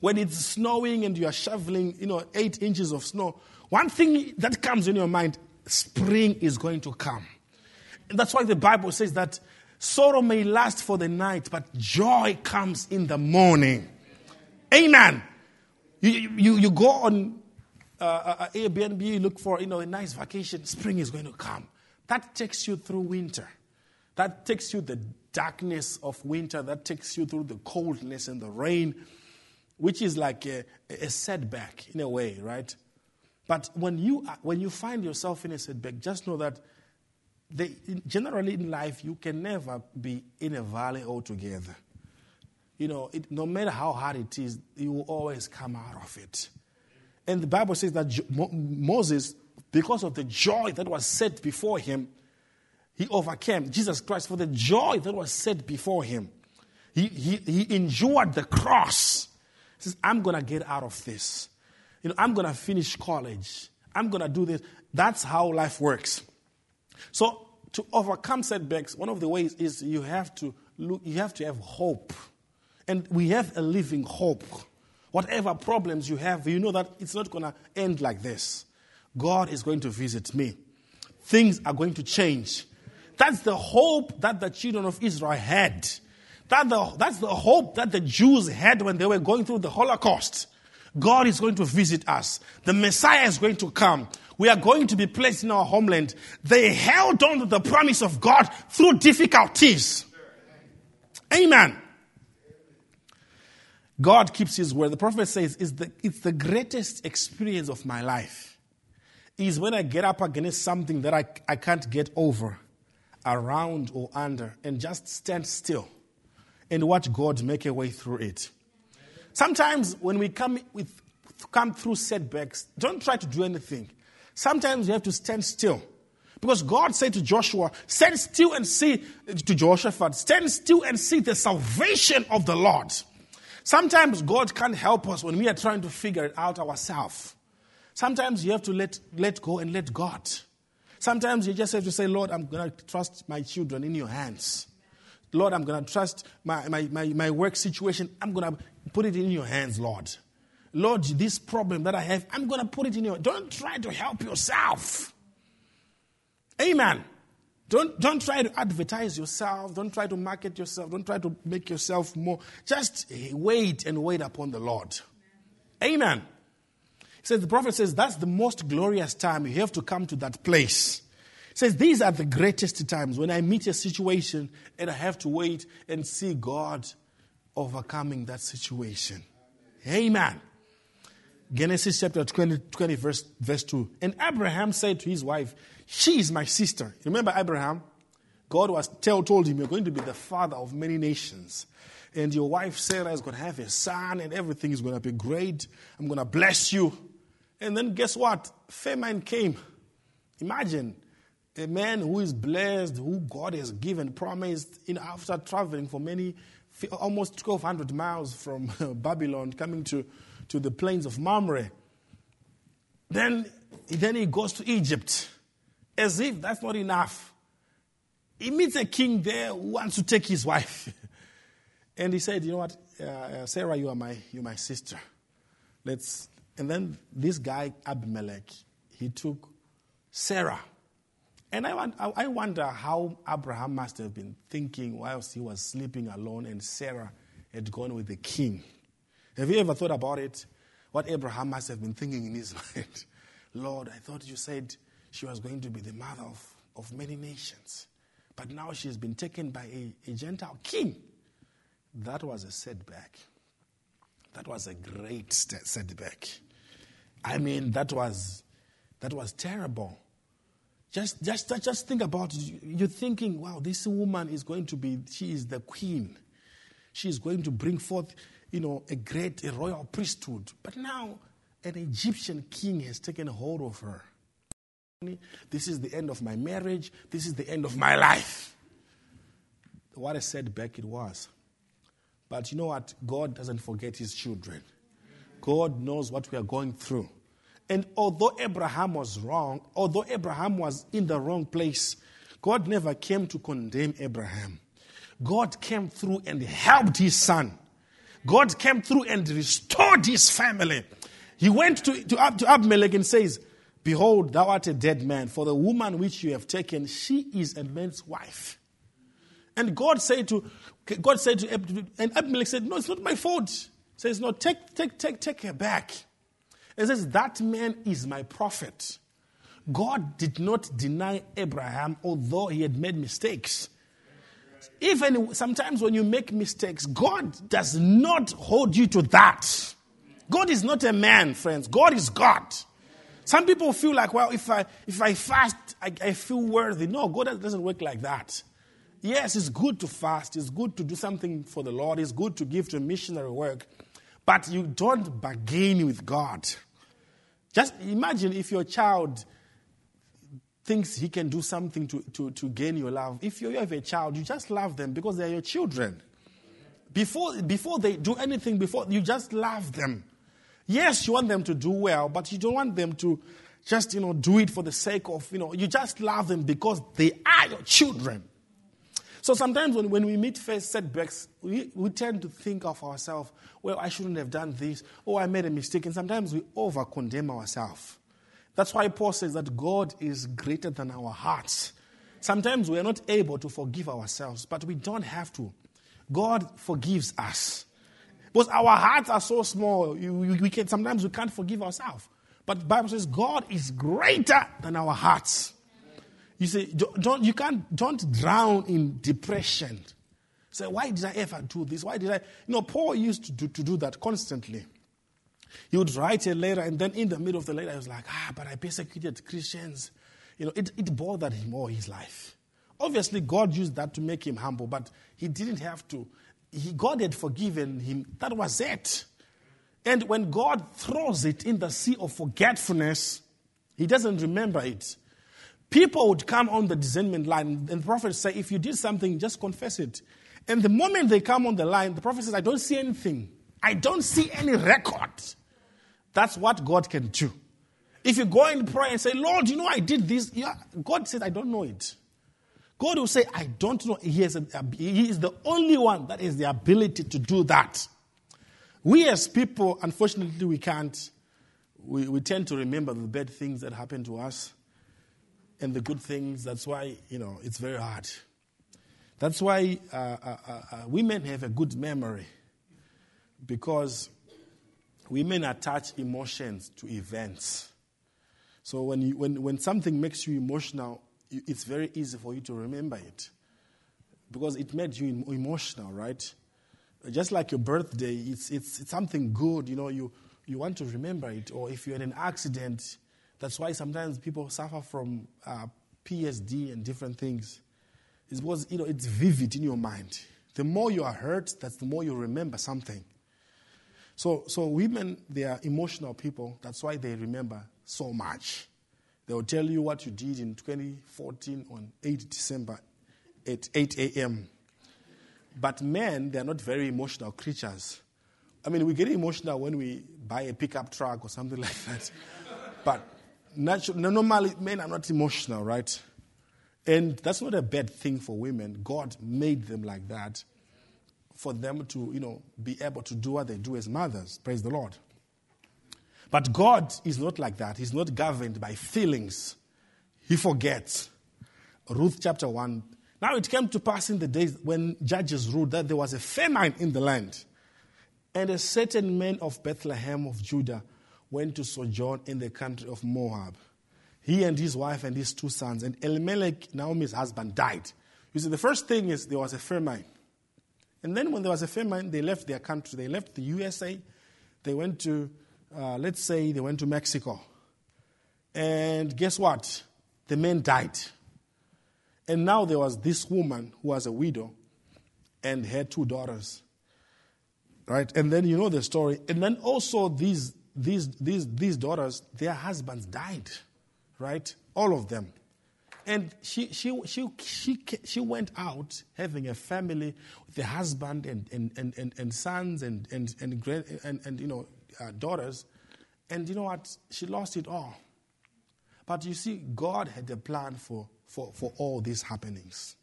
When it's snowing and you are shoveling, you know, eight inches of snow, one thing that comes in your mind, spring is going to come. And that's why the Bible says that sorrow may last for the night, but joy comes in the morning. Amen. You, you, you go on uh, uh, uh Airbnb, look for you know a nice vacation. Spring is going to come. That takes you through winter. That takes you the darkness of winter. That takes you through the coldness and the rain, which is like a, a setback in a way, right? But when you when you find yourself in a setback, just know that they, generally in life you can never be in a valley altogether. You know, it, no matter how hard it is, you will always come out of it. And the Bible says that Moses, because of the joy that was set before him, he overcame Jesus Christ for the joy that was set before him. He, he, he endured the cross. He says, I'm going to get out of this. You know, I'm going to finish college. I'm going to do this. That's how life works. So, to overcome setbacks, one of the ways is you have to look, you have to have hope. And we have a living hope. Whatever problems you have, you know that it's not going to end like this. God is going to visit me. Things are going to change. That's the hope that the children of Israel had. That the, that's the hope that the Jews had when they were going through the Holocaust. God is going to visit us. The Messiah is going to come. We are going to be placed in our homeland. They held on to the promise of God through difficulties. Amen. God keeps his word. The prophet says it's the, it's the greatest experience of my life is when I get up against something that I, I can't get over, around or under, and just stand still and watch God make a way through it. Sometimes when we come, with, come through setbacks, don't try to do anything. Sometimes you have to stand still. Because God said to Joshua, stand still and see, to Joshua, stand still and see the salvation of the Lord. Sometimes God can't help us when we are trying to figure it out ourselves. Sometimes you have to let, let go and let God. Sometimes you just have to say, Lord, I'm going to trust my children in your hands. Lord, I'm going to trust my, my, my, my work situation. I'm going to put it in your hands, Lord. Lord, this problem that I have, I'm going to put it in your Don't try to help yourself. Amen. Don't, don't try to advertise yourself. Don't try to market yourself. Don't try to make yourself more. Just eh, wait and wait upon the Lord. Amen. He says, the prophet says that's the most glorious time. You have to come to that place. Says these are the greatest times when I meet a situation and I have to wait and see God overcoming that situation. Amen. Genesis chapter 20, 20 verse, verse 2. And Abraham said to his wife, She is my sister. Remember Abraham? God was tell, told him, You're going to be the father of many nations. And your wife Sarah is going to have a son, and everything is going to be great. I'm going to bless you. And then guess what? Famine came. Imagine a man who is blessed, who God has given, promised, in, after traveling for many, almost 1,200 miles from *laughs* Babylon, coming to, to the plains of Mamre. Then, then he goes to Egypt, as if that's not enough. He meets a king there who wants to take his wife. *laughs* and he said, You know what, uh, uh, Sarah, you are, my, you're my sister. Let's. And then this guy, Abimelech, he took Sarah. And I, I wonder how Abraham must have been thinking whilst he was sleeping alone and Sarah had gone with the king. Have you ever thought about it? What Abraham must have been thinking in his *laughs* mind. Lord, I thought you said she was going to be the mother of, of many nations. But now she has been taken by a, a Gentile king. That was a setback. That was a great setback. I mean, that was, that was terrible. Just, just, just think about it. You're thinking, wow, this woman is going to be, she is the queen. She is going to bring forth, you know, a great, a royal priesthood. But now, an Egyptian king has taken hold of her. This is the end of my marriage. This is the end of my life. What a setback it was. But you know what? God doesn't forget his children. God knows what we are going through. And although Abraham was wrong, although Abraham was in the wrong place, God never came to condemn Abraham. God came through and helped his son. God came through and restored his family. He went to, to, to Abimelech and says, Behold, thou art a dead man, for the woman which you have taken, she is a man's wife. And God said to God said to and Abimelech said, No, it's not my fault. He says, No, take, take, take, take her back. It says, That man is my prophet. God did not deny Abraham, although he had made mistakes. Even sometimes when you make mistakes, God does not hold you to that. God is not a man, friends. God is God. Some people feel like, well, if I if I fast, I, I feel worthy. No, God doesn't work like that. Yes, it's good to fast. It's good to do something for the Lord. It's good to give to missionary work. But you don't bargain with God. Just imagine if your child thinks he can do something to, to, to gain your love. If you have a child, you just love them because they're your children. Before, before they do anything, before you just love them. Yes, you want them to do well, but you don't want them to just, you know, do it for the sake of, you know, you just love them because they are your children. So sometimes when, when we meet first setbacks, we, we tend to think of ourselves, well, I shouldn't have done this, or oh, I made a mistake. And sometimes we over condemn ourselves. That's why Paul says that God is greater than our hearts. Sometimes we are not able to forgive ourselves, but we don't have to. God forgives us. Because our hearts are so small, we can, sometimes we can't forgive ourselves. But the Bible says God is greater than our hearts. You say, don't, you can't, don't drown in depression. Say, why did I ever do this? Why did I? You know, Paul used to do, to do that constantly. He would write a letter, and then in the middle of the letter, he was like, ah, but I persecuted Christians. You know, it, it bothered him all his life. Obviously, God used that to make him humble, but he didn't have to. He, God had forgiven him. That was it. And when God throws it in the sea of forgetfulness, he doesn't remember it. People would come on the discernment line, and the prophet say, if you did something, just confess it. And the moment they come on the line, the prophet says, I don't see anything. I don't see any record. That's what God can do. If you go and pray and say, Lord, you know I did this, yeah, God says, I don't know it. God will say, I don't know. He, has a, he is the only one that has the ability to do that. We as people, unfortunately, we can't. We, we tend to remember the bad things that happen to us and the good things. That's why, you know, it's very hard. That's why uh, uh, uh, uh, women have a good memory because women attach emotions to events. So when, you, when, when something makes you emotional, it's very easy for you to remember it because it made you emotional, right? Just like your birthday, it's, it's, it's something good, you know, you, you want to remember it. Or if you had an accident, that's why sometimes people suffer from uh, PSD and different things. It's because, you know, it's vivid in your mind. The more you are hurt, that's the more you remember something. So, so women, they are emotional people. That's why they remember so much. They will tell you what you did in 2014 on 8 December at 8 a.m. But men, they are not very emotional creatures. I mean, we get emotional when we buy a pickup truck or something *laughs* like that. but natu- normally, men are not emotional, right? And that's not a bad thing for women. God made them like that for them to, you know, be able to do what they do as mothers. Praise the Lord. But God is not like that. He's not governed by feelings. He forgets. Ruth chapter 1. Now it came to pass in the days when judges ruled that there was a famine in the land. And a certain man of Bethlehem of Judah went to sojourn in the country of Moab. He and his wife and his two sons. And Elimelech, Naomi's husband, died. You see, the first thing is there was a famine. And then when there was a famine, they left their country. They left the USA. They went to, uh, let's say, they went to Mexico. And guess what? The man died. And now there was this woman who was a widow and had two daughters. Right? And then you know the story. And then also these, these, these, these daughters, their husbands died. Right? All of them. And she, she, she, she, she went out having a family with a husband and, and, and, and, and sons and, and, and, and, and you know, uh, daughters. And you know what? She lost it all. But you see, God had a plan for, for, for all these happenings.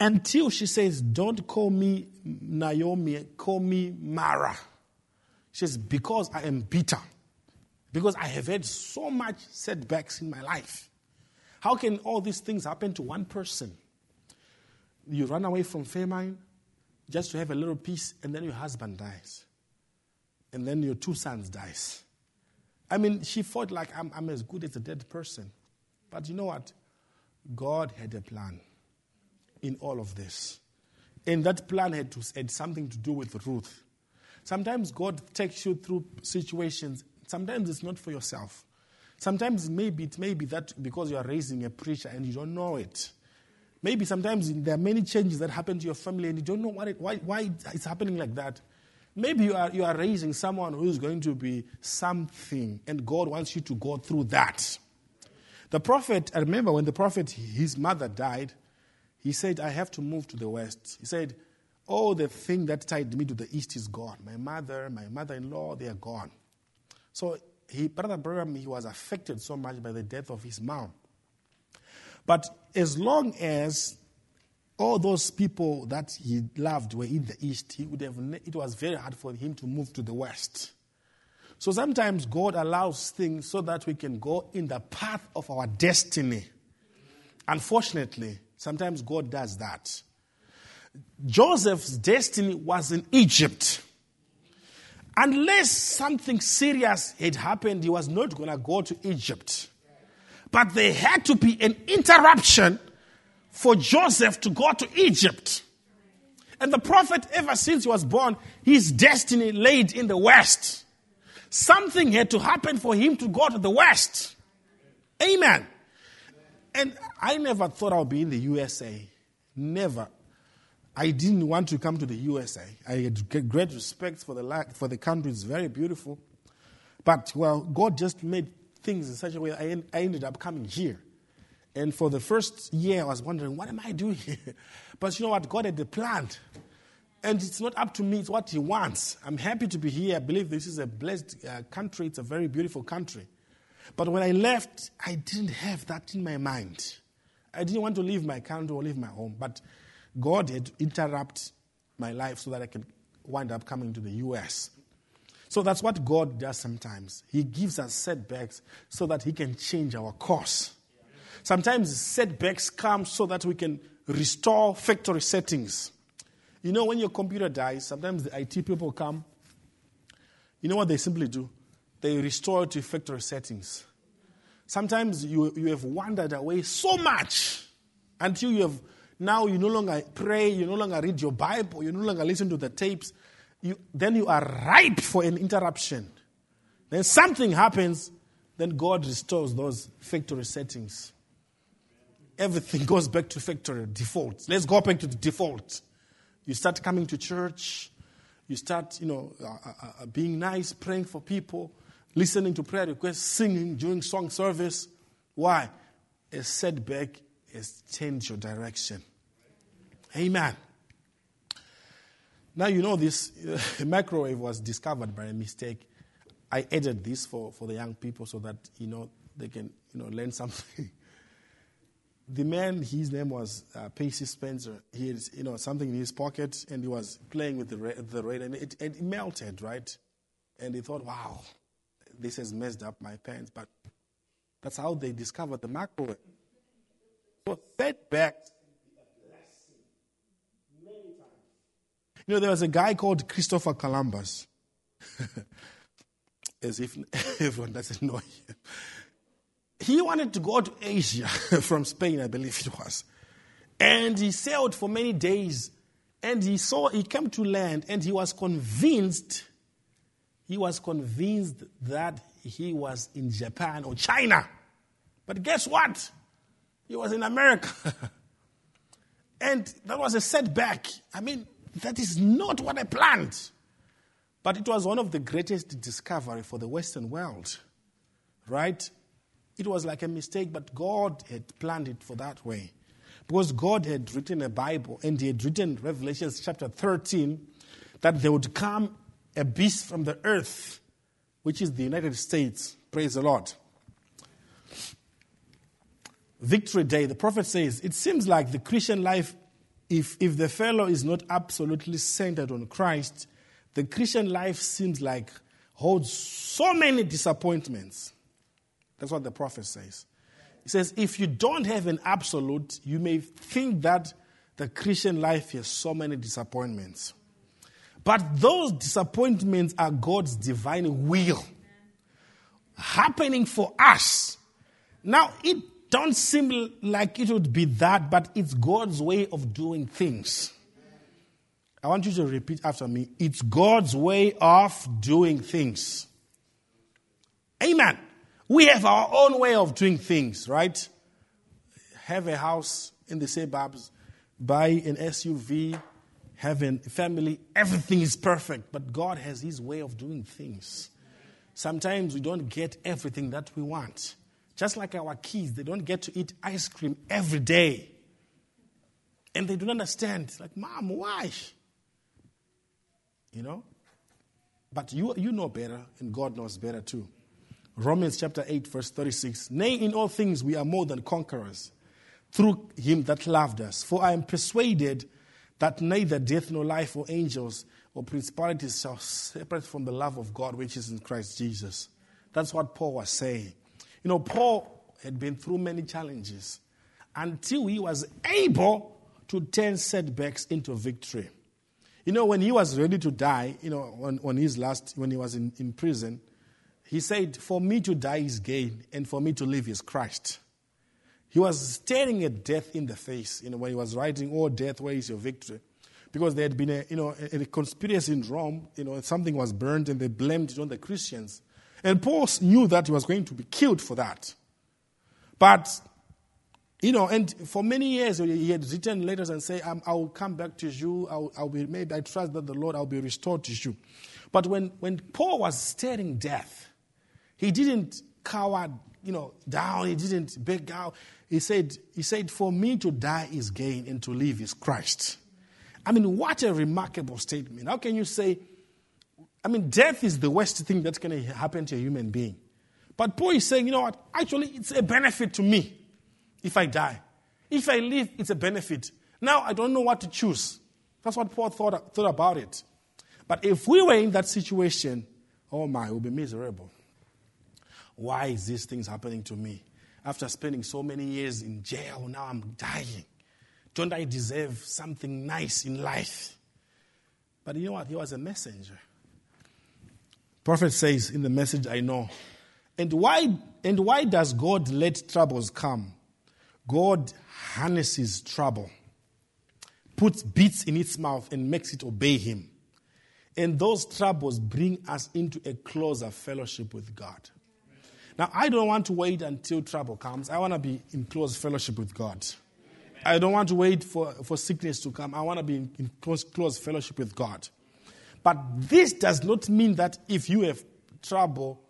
Until she says, Don't call me Naomi, call me Mara. She says, Because I am bitter. Because I have had so much setbacks in my life. How can all these things happen to one person? You run away from famine just to have a little peace, and then your husband dies. And then your two sons dies. I mean, she felt like I'm, I'm as good as a dead person. But you know what? God had a plan in all of this. And that plan had, to, had something to do with Ruth. Sometimes God takes you through situations. Sometimes it's not for yourself. Sometimes maybe it may be that because you are raising a preacher and you don't know it. Maybe sometimes there are many changes that happen to your family and you don't know what it, why, why it's happening like that. Maybe you are, you are raising someone who is going to be something and God wants you to go through that. The prophet, I remember when the prophet, his mother died, he said, I have to move to the west. He said, Oh, the thing that tied me to the east is gone. My mother, my mother in law, they are gone. So he, Brother Branham, he was affected so much by the death of his mom. But as long as all those people that he loved were in the east, he would have, it was very hard for him to move to the west. So sometimes God allows things so that we can go in the path of our destiny. Unfortunately, sometimes God does that. Joseph's destiny was in Egypt. Unless something serious had happened, he was not going to go to Egypt. But there had to be an interruption for Joseph to go to Egypt. And the prophet, ever since he was born, his destiny laid in the West. Something had to happen for him to go to the West. Amen. And I never thought I would be in the USA. Never. I didn't want to come to the USA. I had great respect for the, for the country. It's very beautiful. But, well, God just made things in such a way I, I ended up coming here. And for the first year, I was wondering, what am I doing *laughs* here? But you know what? God had a plan. And it's not up to me, it's what He wants. I'm happy to be here. I believe this is a blessed uh, country, it's a very beautiful country. But when I left, I didn't have that in my mind. I didn't want to leave my country or leave my home. But God had interrupted my life so that I could wind up coming to the US. So that's what God does sometimes. He gives us setbacks so that He can change our course. Sometimes setbacks come so that we can restore factory settings. You know, when your computer dies, sometimes the IT people come. You know what they simply do? They restore to factory settings. Sometimes you, you have wandered away so much until you have now you no longer pray, you no longer read your Bible, you no longer listen to the tapes. You, then you are ripe for an interruption. Then something happens, then God restores those factory settings. Everything goes back to factory default. Let's go back to the default. You start coming to church. You start, you know, uh, uh, uh, being nice, praying for people, listening to prayer requests, singing during song service. Why? A setback has changed your direction. Amen. Now, you know, this uh, *laughs* microwave was discovered by a mistake. I added this for, for the young people so that, you know, they can, you know, learn *laughs* something. the man, his name was uh, Percy Spencer. He had, you know, something in his pocket, and he was playing with the the radio, and it, it melted, right? And he thought, "Wow, this has messed up my pants." But that's how they discovered the microwave. So setbacks. You know, there was a guy called Christopher Columbus. *laughs* As if *laughs* everyone doesn't know him he wanted to go to Asia *laughs* from Spain, I believe it was. And he sailed for many days. And he saw, he came to land, and he was convinced, he was convinced that he was in Japan or China. But guess what? He was in America. *laughs* and that was a setback. I mean, that is not what I planned. But it was one of the greatest discovery for the Western world. Right? It was like a mistake, but God had planned it for that way. Because God had written a Bible and He had written Revelation chapter 13 that there would come a beast from the earth, which is the United States. Praise the Lord. Victory Day, the prophet says, it seems like the Christian life, if, if the fellow is not absolutely centered on Christ, the Christian life seems like holds so many disappointments. That's what the prophet says. He says, if you don't have an absolute, you may think that the Christian life has so many disappointments. But those disappointments are God's divine will happening for us. Now, it don't seem like it would be that, but it's God's way of doing things. I want you to repeat after me. It's God's way of doing things. Amen. We have our own way of doing things, right? Have a house in the suburbs, buy an SUV, have a family, everything is perfect. But God has His way of doing things. Sometimes we don't get everything that we want. Just like our kids, they don't get to eat ice cream every day. And they don't understand. Like, Mom, why? You know? But you, you know better, and God knows better too. Romans chapter 8, verse 36. Nay, in all things we are more than conquerors through him that loved us. For I am persuaded that neither death nor life or angels or principalities shall separate from the love of God which is in Christ Jesus. That's what Paul was saying. You know, Paul had been through many challenges until he was able to turn setbacks into victory. You know, when he was ready to die, you know, on, on his last, when he was in, in prison, he said, For me to die is gain, and for me to live is Christ. He was staring at death in the face, you know, when he was writing, Oh, death, where is your victory? Because there had been a, you know, a, a conspiracy in Rome, you know, something was burned and they blamed it on the Christians. And Paul knew that he was going to be killed for that. But, you know, and for many years he had written letters and say, I will come back to you. I'll, I'll be, maybe I trust that the Lord, I'll be restored to you. But when, when Paul was staring death, he didn't cower, you know, down. He didn't beg out. He said, he said, for me to die is gain and to live is Christ. I mean, what a remarkable statement. How can you say, I mean, death is the worst thing that's going to happen to a human being. But Paul is saying, you know what? Actually, it's a benefit to me if I die. If I live, it's a benefit. Now I don't know what to choose. That's what Paul thought, thought about it. But if we were in that situation, oh my, would be miserable. Why is these things happening to me? After spending so many years in jail, now I'm dying. Don't I deserve something nice in life? But you know what? He was a messenger. Prophet says in the message I know, And why, and why does God let troubles come? God harnesses trouble, puts bits in its mouth, and makes it obey Him. And those troubles bring us into a closer fellowship with God. Now, I don't want to wait until trouble comes. I want to be in close fellowship with God. I don't want to wait for, for sickness to come. I want to be in, close, close fellowship with God. But this does not mean that if you have trouble,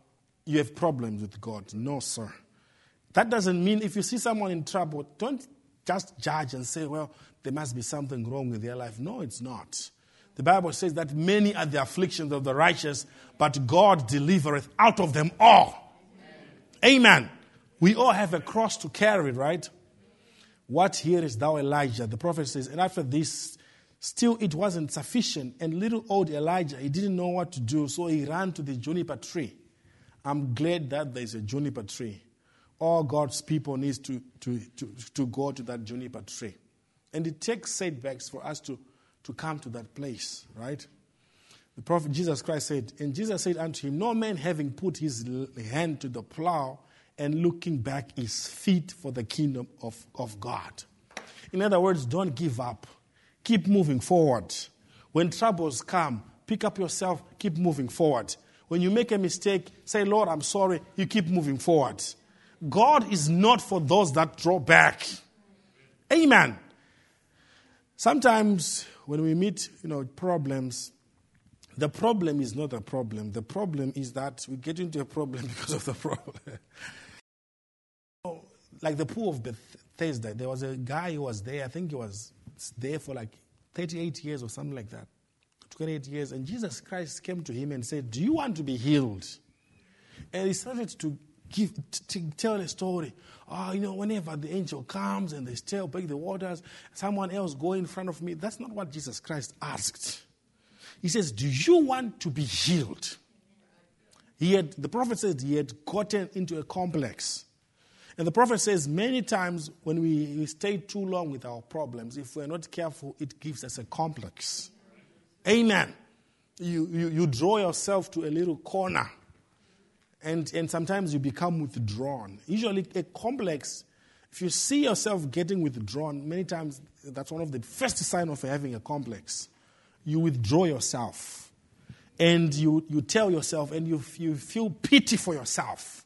you have problems with God. No, sir. That doesn't mean if you see someone in trouble, don't just judge and say, well, there must be something wrong with their life. No, it's not. The Bible says that many are the afflictions of the righteous, but God delivereth out of them all. Amen. Amen. We all have a cross to carry, right? What hearest thou, Elijah? The prophet says, and after this, still it wasn't sufficient. And little old Elijah, he didn't know what to do, so he ran to the juniper tree. I'm glad that there's a juniper tree. All God's people needs to, to, to, to go to that juniper tree. And it takes setbacks for us to to come to that place, right? The prophet Jesus Christ said, and Jesus said unto him, No man having put his hand to the plow and looking back is fit for the kingdom of, of God. In other words, don't give up. Keep moving forward. When troubles come, pick up yourself, keep moving forward. When you make a mistake, say, Lord, I'm sorry, you keep moving forward. God is not for those that draw back. Amen. Sometimes when we meet, you know, problems, the problem is not a problem. The problem is that we get into a problem *laughs* because of the problem. *laughs* like the pool of Bethesda, there was a guy who was there. I think he was there for like 38 years or something like that. 28 years. And Jesus Christ came to him and said, Do you want to be healed? And he started to give, to tell a story. Oh, you know, whenever the angel comes and they still break the waters, someone else go in front of me. That's not what Jesus Christ asked. He says, Do you want to be healed? He had, the prophet said he had gotten into a complex. And the prophet says many times when we, we stay too long with our problems, if we're not careful, it gives us a complex. Amen. You, you, you draw yourself to a little corner and, and sometimes you become withdrawn. Usually, a complex, if you see yourself getting withdrawn, many times that's one of the first signs of having a complex. You withdraw yourself and you, you tell yourself and you, you feel pity for yourself.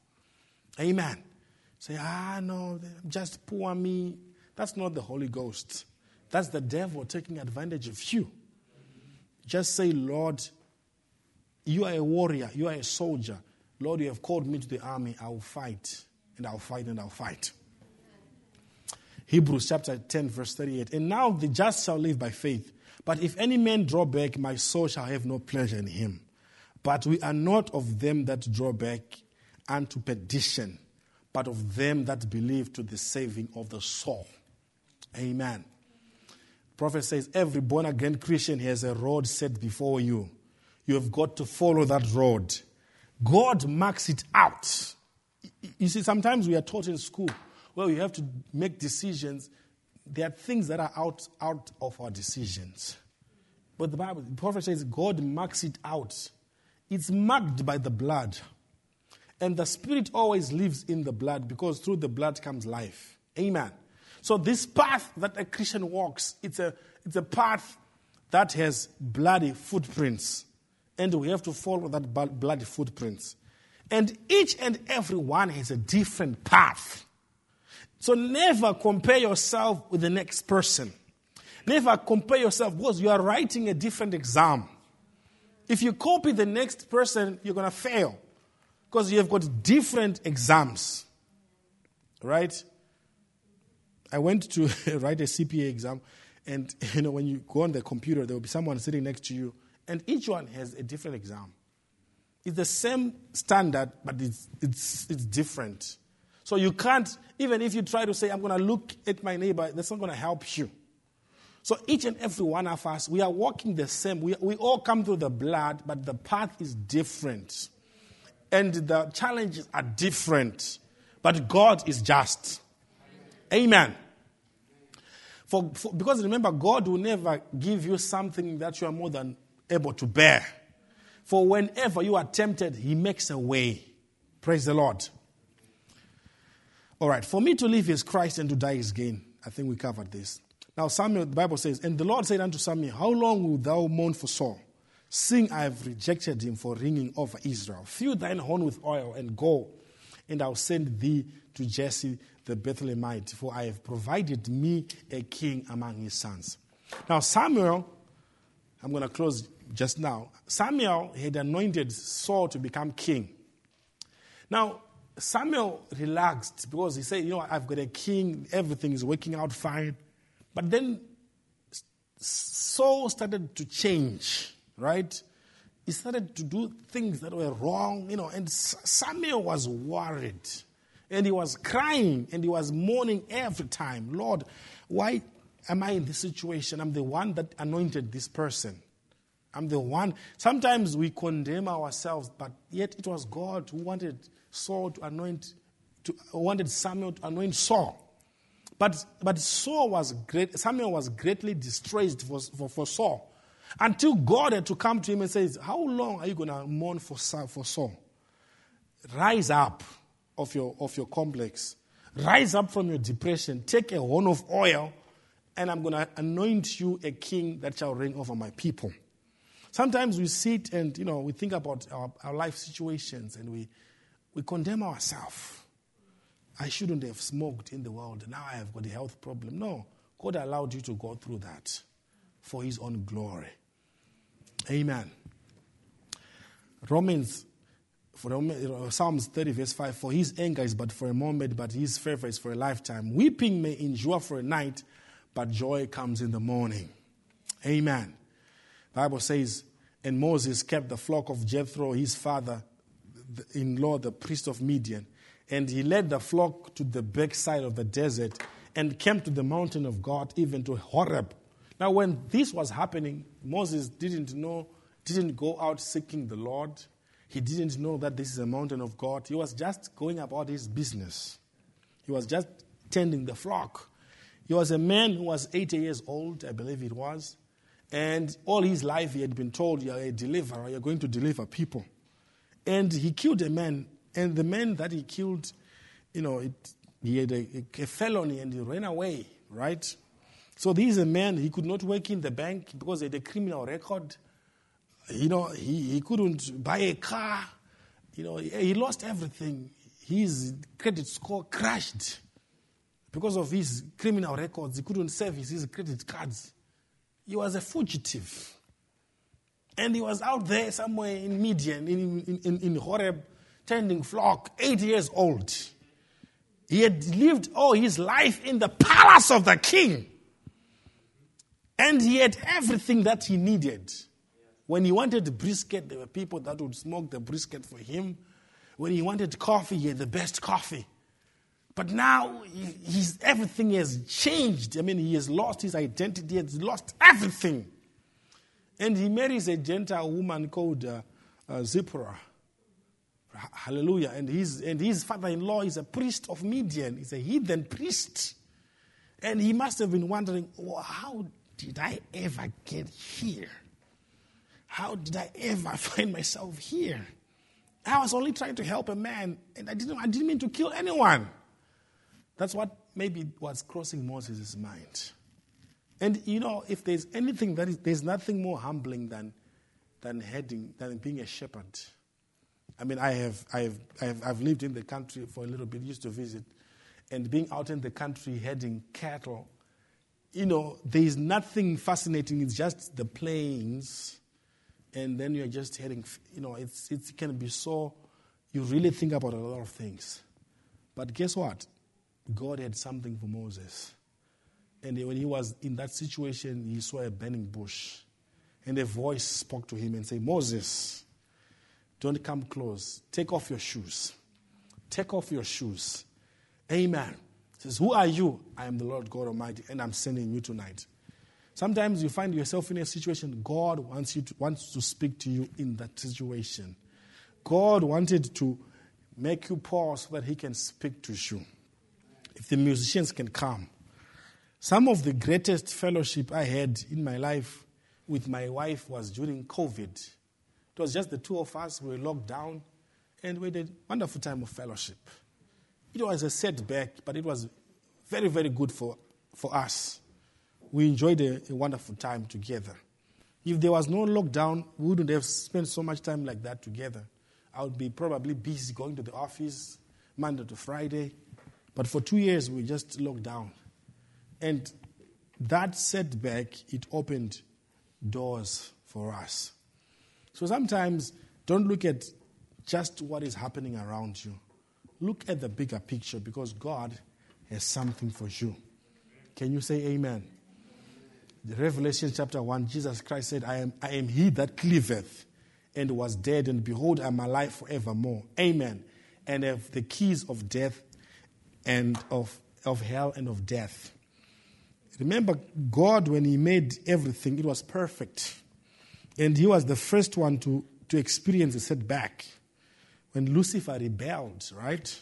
Amen. Say, ah, no, just poor me. That's not the Holy Ghost. That's the devil taking advantage of you. Just say, Lord, you are a warrior, you are a soldier. Lord, you have called me to the army. I will fight, and I'll fight, and I'll fight. Hebrews chapter 10, verse 38. And now the just shall live by faith. But if any man draw back, my soul shall have no pleasure in him. But we are not of them that draw back unto perdition, but of them that believe to the saving of the soul. Amen. The prophet says every born again Christian has a road set before you. You have got to follow that road. God marks it out. You see, sometimes we are taught in school, well, you have to make decisions. There are things that are out, out of our decisions. But the Bible, the prophet says, God marks it out. It's marked by the blood. And the Spirit always lives in the blood because through the blood comes life. Amen. So, this path that a Christian walks, it's a, it's a path that has bloody footprints and we have to follow that bloody footprints. And each and every one has a different path. So never compare yourself with the next person. Never compare yourself because you are writing a different exam. If you copy the next person, you're going to fail because you have got different exams. Right? I went to *laughs* write a CPA exam, and you know when you go on the computer, there will be someone sitting next to you and each one has a different exam. It's the same standard, but it's, it's, it's different. So you can't, even if you try to say, I'm going to look at my neighbor, that's not going to help you. So each and every one of us, we are walking the same. We, we all come through the blood, but the path is different. And the challenges are different. But God is just. Amen. For, for, because remember, God will never give you something that you are more than able to bear. For whenever you are tempted, He makes a way. Praise the Lord. All right, for me to live is Christ and to die is gain. I think we covered this. Now, Samuel, the Bible says, And the Lord said unto Samuel, How long wilt thou mourn for Saul? Seeing I have rejected him for ringing over Israel. Fill thine horn with oil and go, and I'll send thee to Jesse the Bethlehemite, for I have provided me a king among his sons. Now, Samuel, I'm going to close just now. Samuel had anointed Saul to become king. Now, Samuel relaxed because he said, You know, I've got a king, everything is working out fine. But then Saul started to change, right? He started to do things that were wrong, you know, and Samuel was worried. And he was crying and he was mourning every time. Lord, why am I in this situation? I'm the one that anointed this person. I'm the one. Sometimes we condemn ourselves, but yet it was God who wanted Saul to anoint, to, wanted Samuel to anoint Saul. But, but Saul was great, Samuel was greatly distressed for, for, for Saul until God had to come to him and says, How long are you going to mourn for, for Saul? Rise up of your, of your complex. Rise up from your depression. Take a horn of oil, and I'm going to anoint you a king that shall reign over my people. Sometimes we sit and, you know, we think about our, our life situations and we, we condemn ourselves. I shouldn't have smoked in the world. Now I have got a health problem. No. God allowed you to go through that for His own glory. Amen. Romans, for uh, Psalms 30, verse 5 For His anger is but for a moment, but His favor is for a lifetime. Weeping may endure for a night, but joy comes in the morning. Amen. The Bible says, and Moses kept the flock of Jethro, his father, in law, the priest of Midian. And he led the flock to the backside of the desert and came to the mountain of God, even to Horeb. Now, when this was happening, Moses didn't know, didn't go out seeking the Lord. He didn't know that this is a mountain of God. He was just going about his business. He was just tending the flock. He was a man who was 80 years old, I believe it was. And all his life he had been told, You're a deliverer, you're going to deliver people. And he killed a man, and the man that he killed, you know, it, he had a, a, felony and he ran away, right? So this is a man, he could not work in the bank because he had a criminal record. You know, he, he couldn't buy a car. You know, he, he lost everything. His credit score crashed because of his criminal records. He couldn't service his credit cards. He was a fugitive. And he was out there somewhere in Midian, in, in, in Horeb, tending flock, eight years old. He had lived all his life in the palace of the king. And he had everything that he needed. When he wanted brisket, there were people that would smoke the brisket for him. When he wanted coffee, he had the best coffee. But now he's, everything has changed. I mean, he has lost his identity, he has lost everything. And he marries a Gentile woman called uh, uh, Zipporah. Hallelujah. And his, and his father in law is a priest of Midian, he's a heathen priest. And he must have been wondering, well, how did I ever get here? How did I ever *laughs* find myself here? I was only trying to help a man, and I didn't, I didn't mean to kill anyone. That's what maybe was crossing Moses' mind. And you know, if there's anything that is, there's nothing more humbling than, than heading, than being a shepherd. I mean, I have, I have, I have, I've lived in the country for a little bit, used to visit, and being out in the country heading cattle, you know, there is nothing fascinating. It's just the plains, and then you're just heading, you know, it's, it can be so, you really think about a lot of things. But guess what? God had something for Moses. And when he was in that situation, he saw a burning bush. And a voice spoke to him and said, Moses, don't come close. Take off your shoes. Take off your shoes. Amen. Says, Who are you? I am the Lord God Almighty, and I'm sending you tonight. Sometimes you find yourself in a situation, God wants, you to, wants to speak to you in that situation. God wanted to make you pause so that He can speak to you. If the musicians can come. Some of the greatest fellowship I had in my life with my wife was during COVID. It was just the two of us. We were locked down, and we had a wonderful time of fellowship. It was a setback, but it was very, very good for, for us. We enjoyed a, a wonderful time together. If there was no lockdown, we wouldn't have spent so much time like that together. I would be probably busy going to the office Monday to Friday. But for two years, we just locked down. And that setback, it opened doors for us. So sometimes don't look at just what is happening around you. Look at the bigger picture because God has something for you. Can you say amen? The Revelation chapter 1, Jesus Christ said, I am, I am he that cleaveth and was dead, and behold, I am alive forevermore. Amen. And have the keys of death and of, of hell and of death. Remember, God, when He made everything, it was perfect. And He was the first one to, to experience a setback when Lucifer rebelled, right?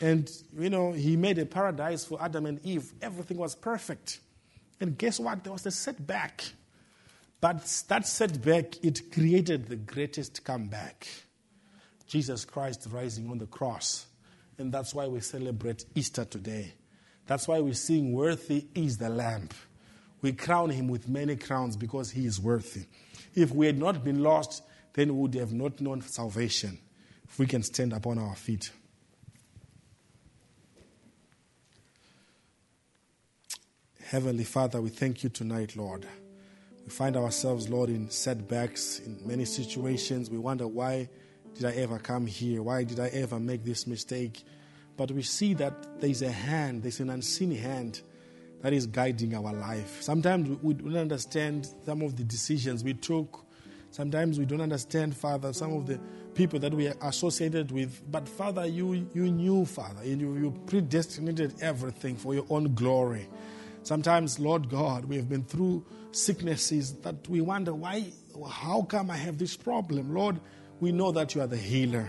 And, you know, He made a paradise for Adam and Eve. Everything was perfect. And guess what? There was a setback. But that setback, it created the greatest comeback. Jesus Christ rising on the cross. And that's why we celebrate Easter today. That's why we sing, Worthy is the Lamb. We crown him with many crowns because he is worthy. If we had not been lost, then we would have not known salvation. If we can stand upon our feet. Heavenly Father, we thank you tonight, Lord. We find ourselves, Lord, in setbacks, in many situations. We wonder, why did I ever come here? Why did I ever make this mistake? But we see that there's a hand, there's an unseen hand that is guiding our life. Sometimes we don't understand some of the decisions we took. Sometimes we don't understand, Father, some of the people that we are associated with. But Father, you, you knew, Father, and you, you predestinated everything for your own glory. Sometimes, Lord God, we have been through sicknesses that we wonder, why, how come I have this problem? Lord, we know that you are the healer.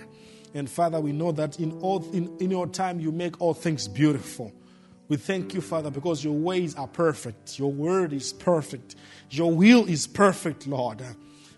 And Father, we know that in, all, in, in your time you make all things beautiful. We thank you, Father, because your ways are perfect. Your word is perfect. Your will is perfect, Lord.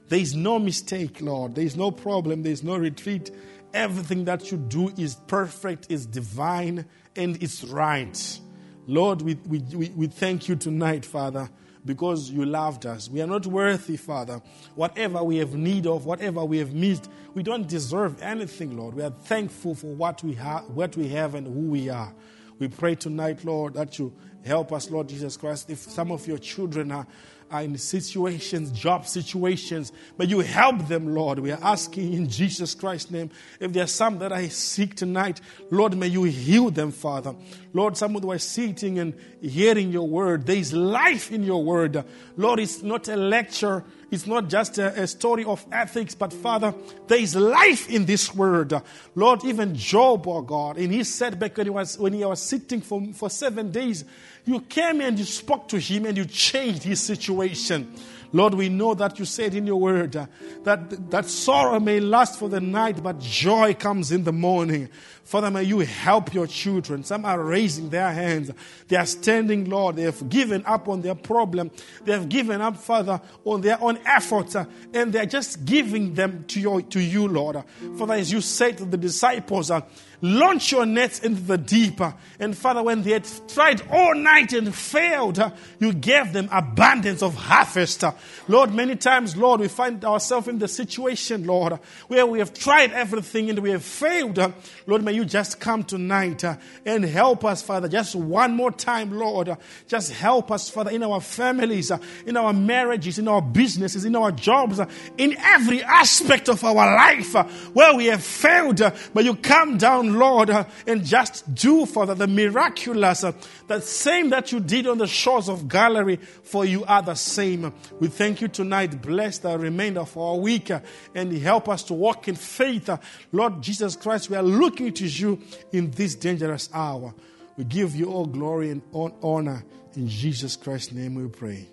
There is no mistake, Lord. There is no problem. There is no retreat. Everything that you do is perfect, is divine, and it's right. Lord, we, we, we, thank you tonight, Father, because you loved us. We are not worthy, Father. Whatever we have need of, whatever we have missed, we don't deserve anything, Lord. We are thankful for what we have, what we have, and who we are. We pray tonight, Lord, that you help us, Lord Jesus Christ. If some of your children are are in situations, job situations, but you help them, Lord. We are asking in Jesus Christ's name. If there are some that I seek tonight, Lord, may you heal them, Father. Lord, some who are sitting and hearing your word, there is life in your word. Lord, it's not a lecture. It's not just a, a, story of ethics, but Father, there is life in this word. Lord, even Job, oh God, in his setback when he was, when he was sitting for, for seven days, you came and you spoke to him and you changed his situation. Lord, we know that you said in your word uh, that, that sorrow may last for the night, but joy comes in the morning. Father, may you help your children. Some are raising their hands. They are standing, Lord. They have given up on their problem. They have given up, Father, on their own efforts, uh, and they are just giving them to, your, to you, Lord. Father, as you said to the disciples, uh, launch your nets into the deep. And Father, when they had tried all night and failed, you gave them abundance of harvest. Lord, many times, Lord, we find ourselves in the situation, Lord, where we have tried everything and we have failed. Lord, may you just come tonight and help us, Father, just one more time, Lord. Just help us, Father, in our families, in our marriages, in our businesses, in our jobs, in every aspect of our life where we have failed. but you come down Lord, uh, and just do, Father, the miraculous, uh, the same that you did on the shores of Galilee, for you are the same. We thank you tonight. Bless the remainder of our week uh, and help us to walk in faith. Lord Jesus Christ, we are looking to you in this dangerous hour. We give you all glory and all honor. In Jesus Christ's name we pray.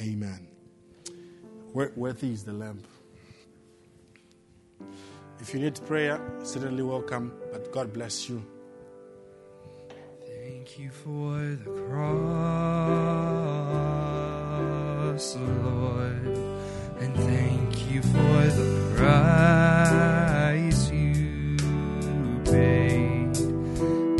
Amen. Worthy is the Lamb. If you need prayer, certainly welcome, but God bless you. Thank you for the cross, Lord, and thank you for the price you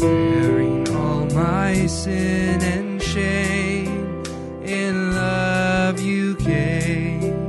bearing all my sin and shame. In love you came.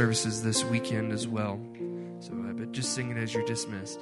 services this weekend as well. So, uh, but just sing it as you're dismissed.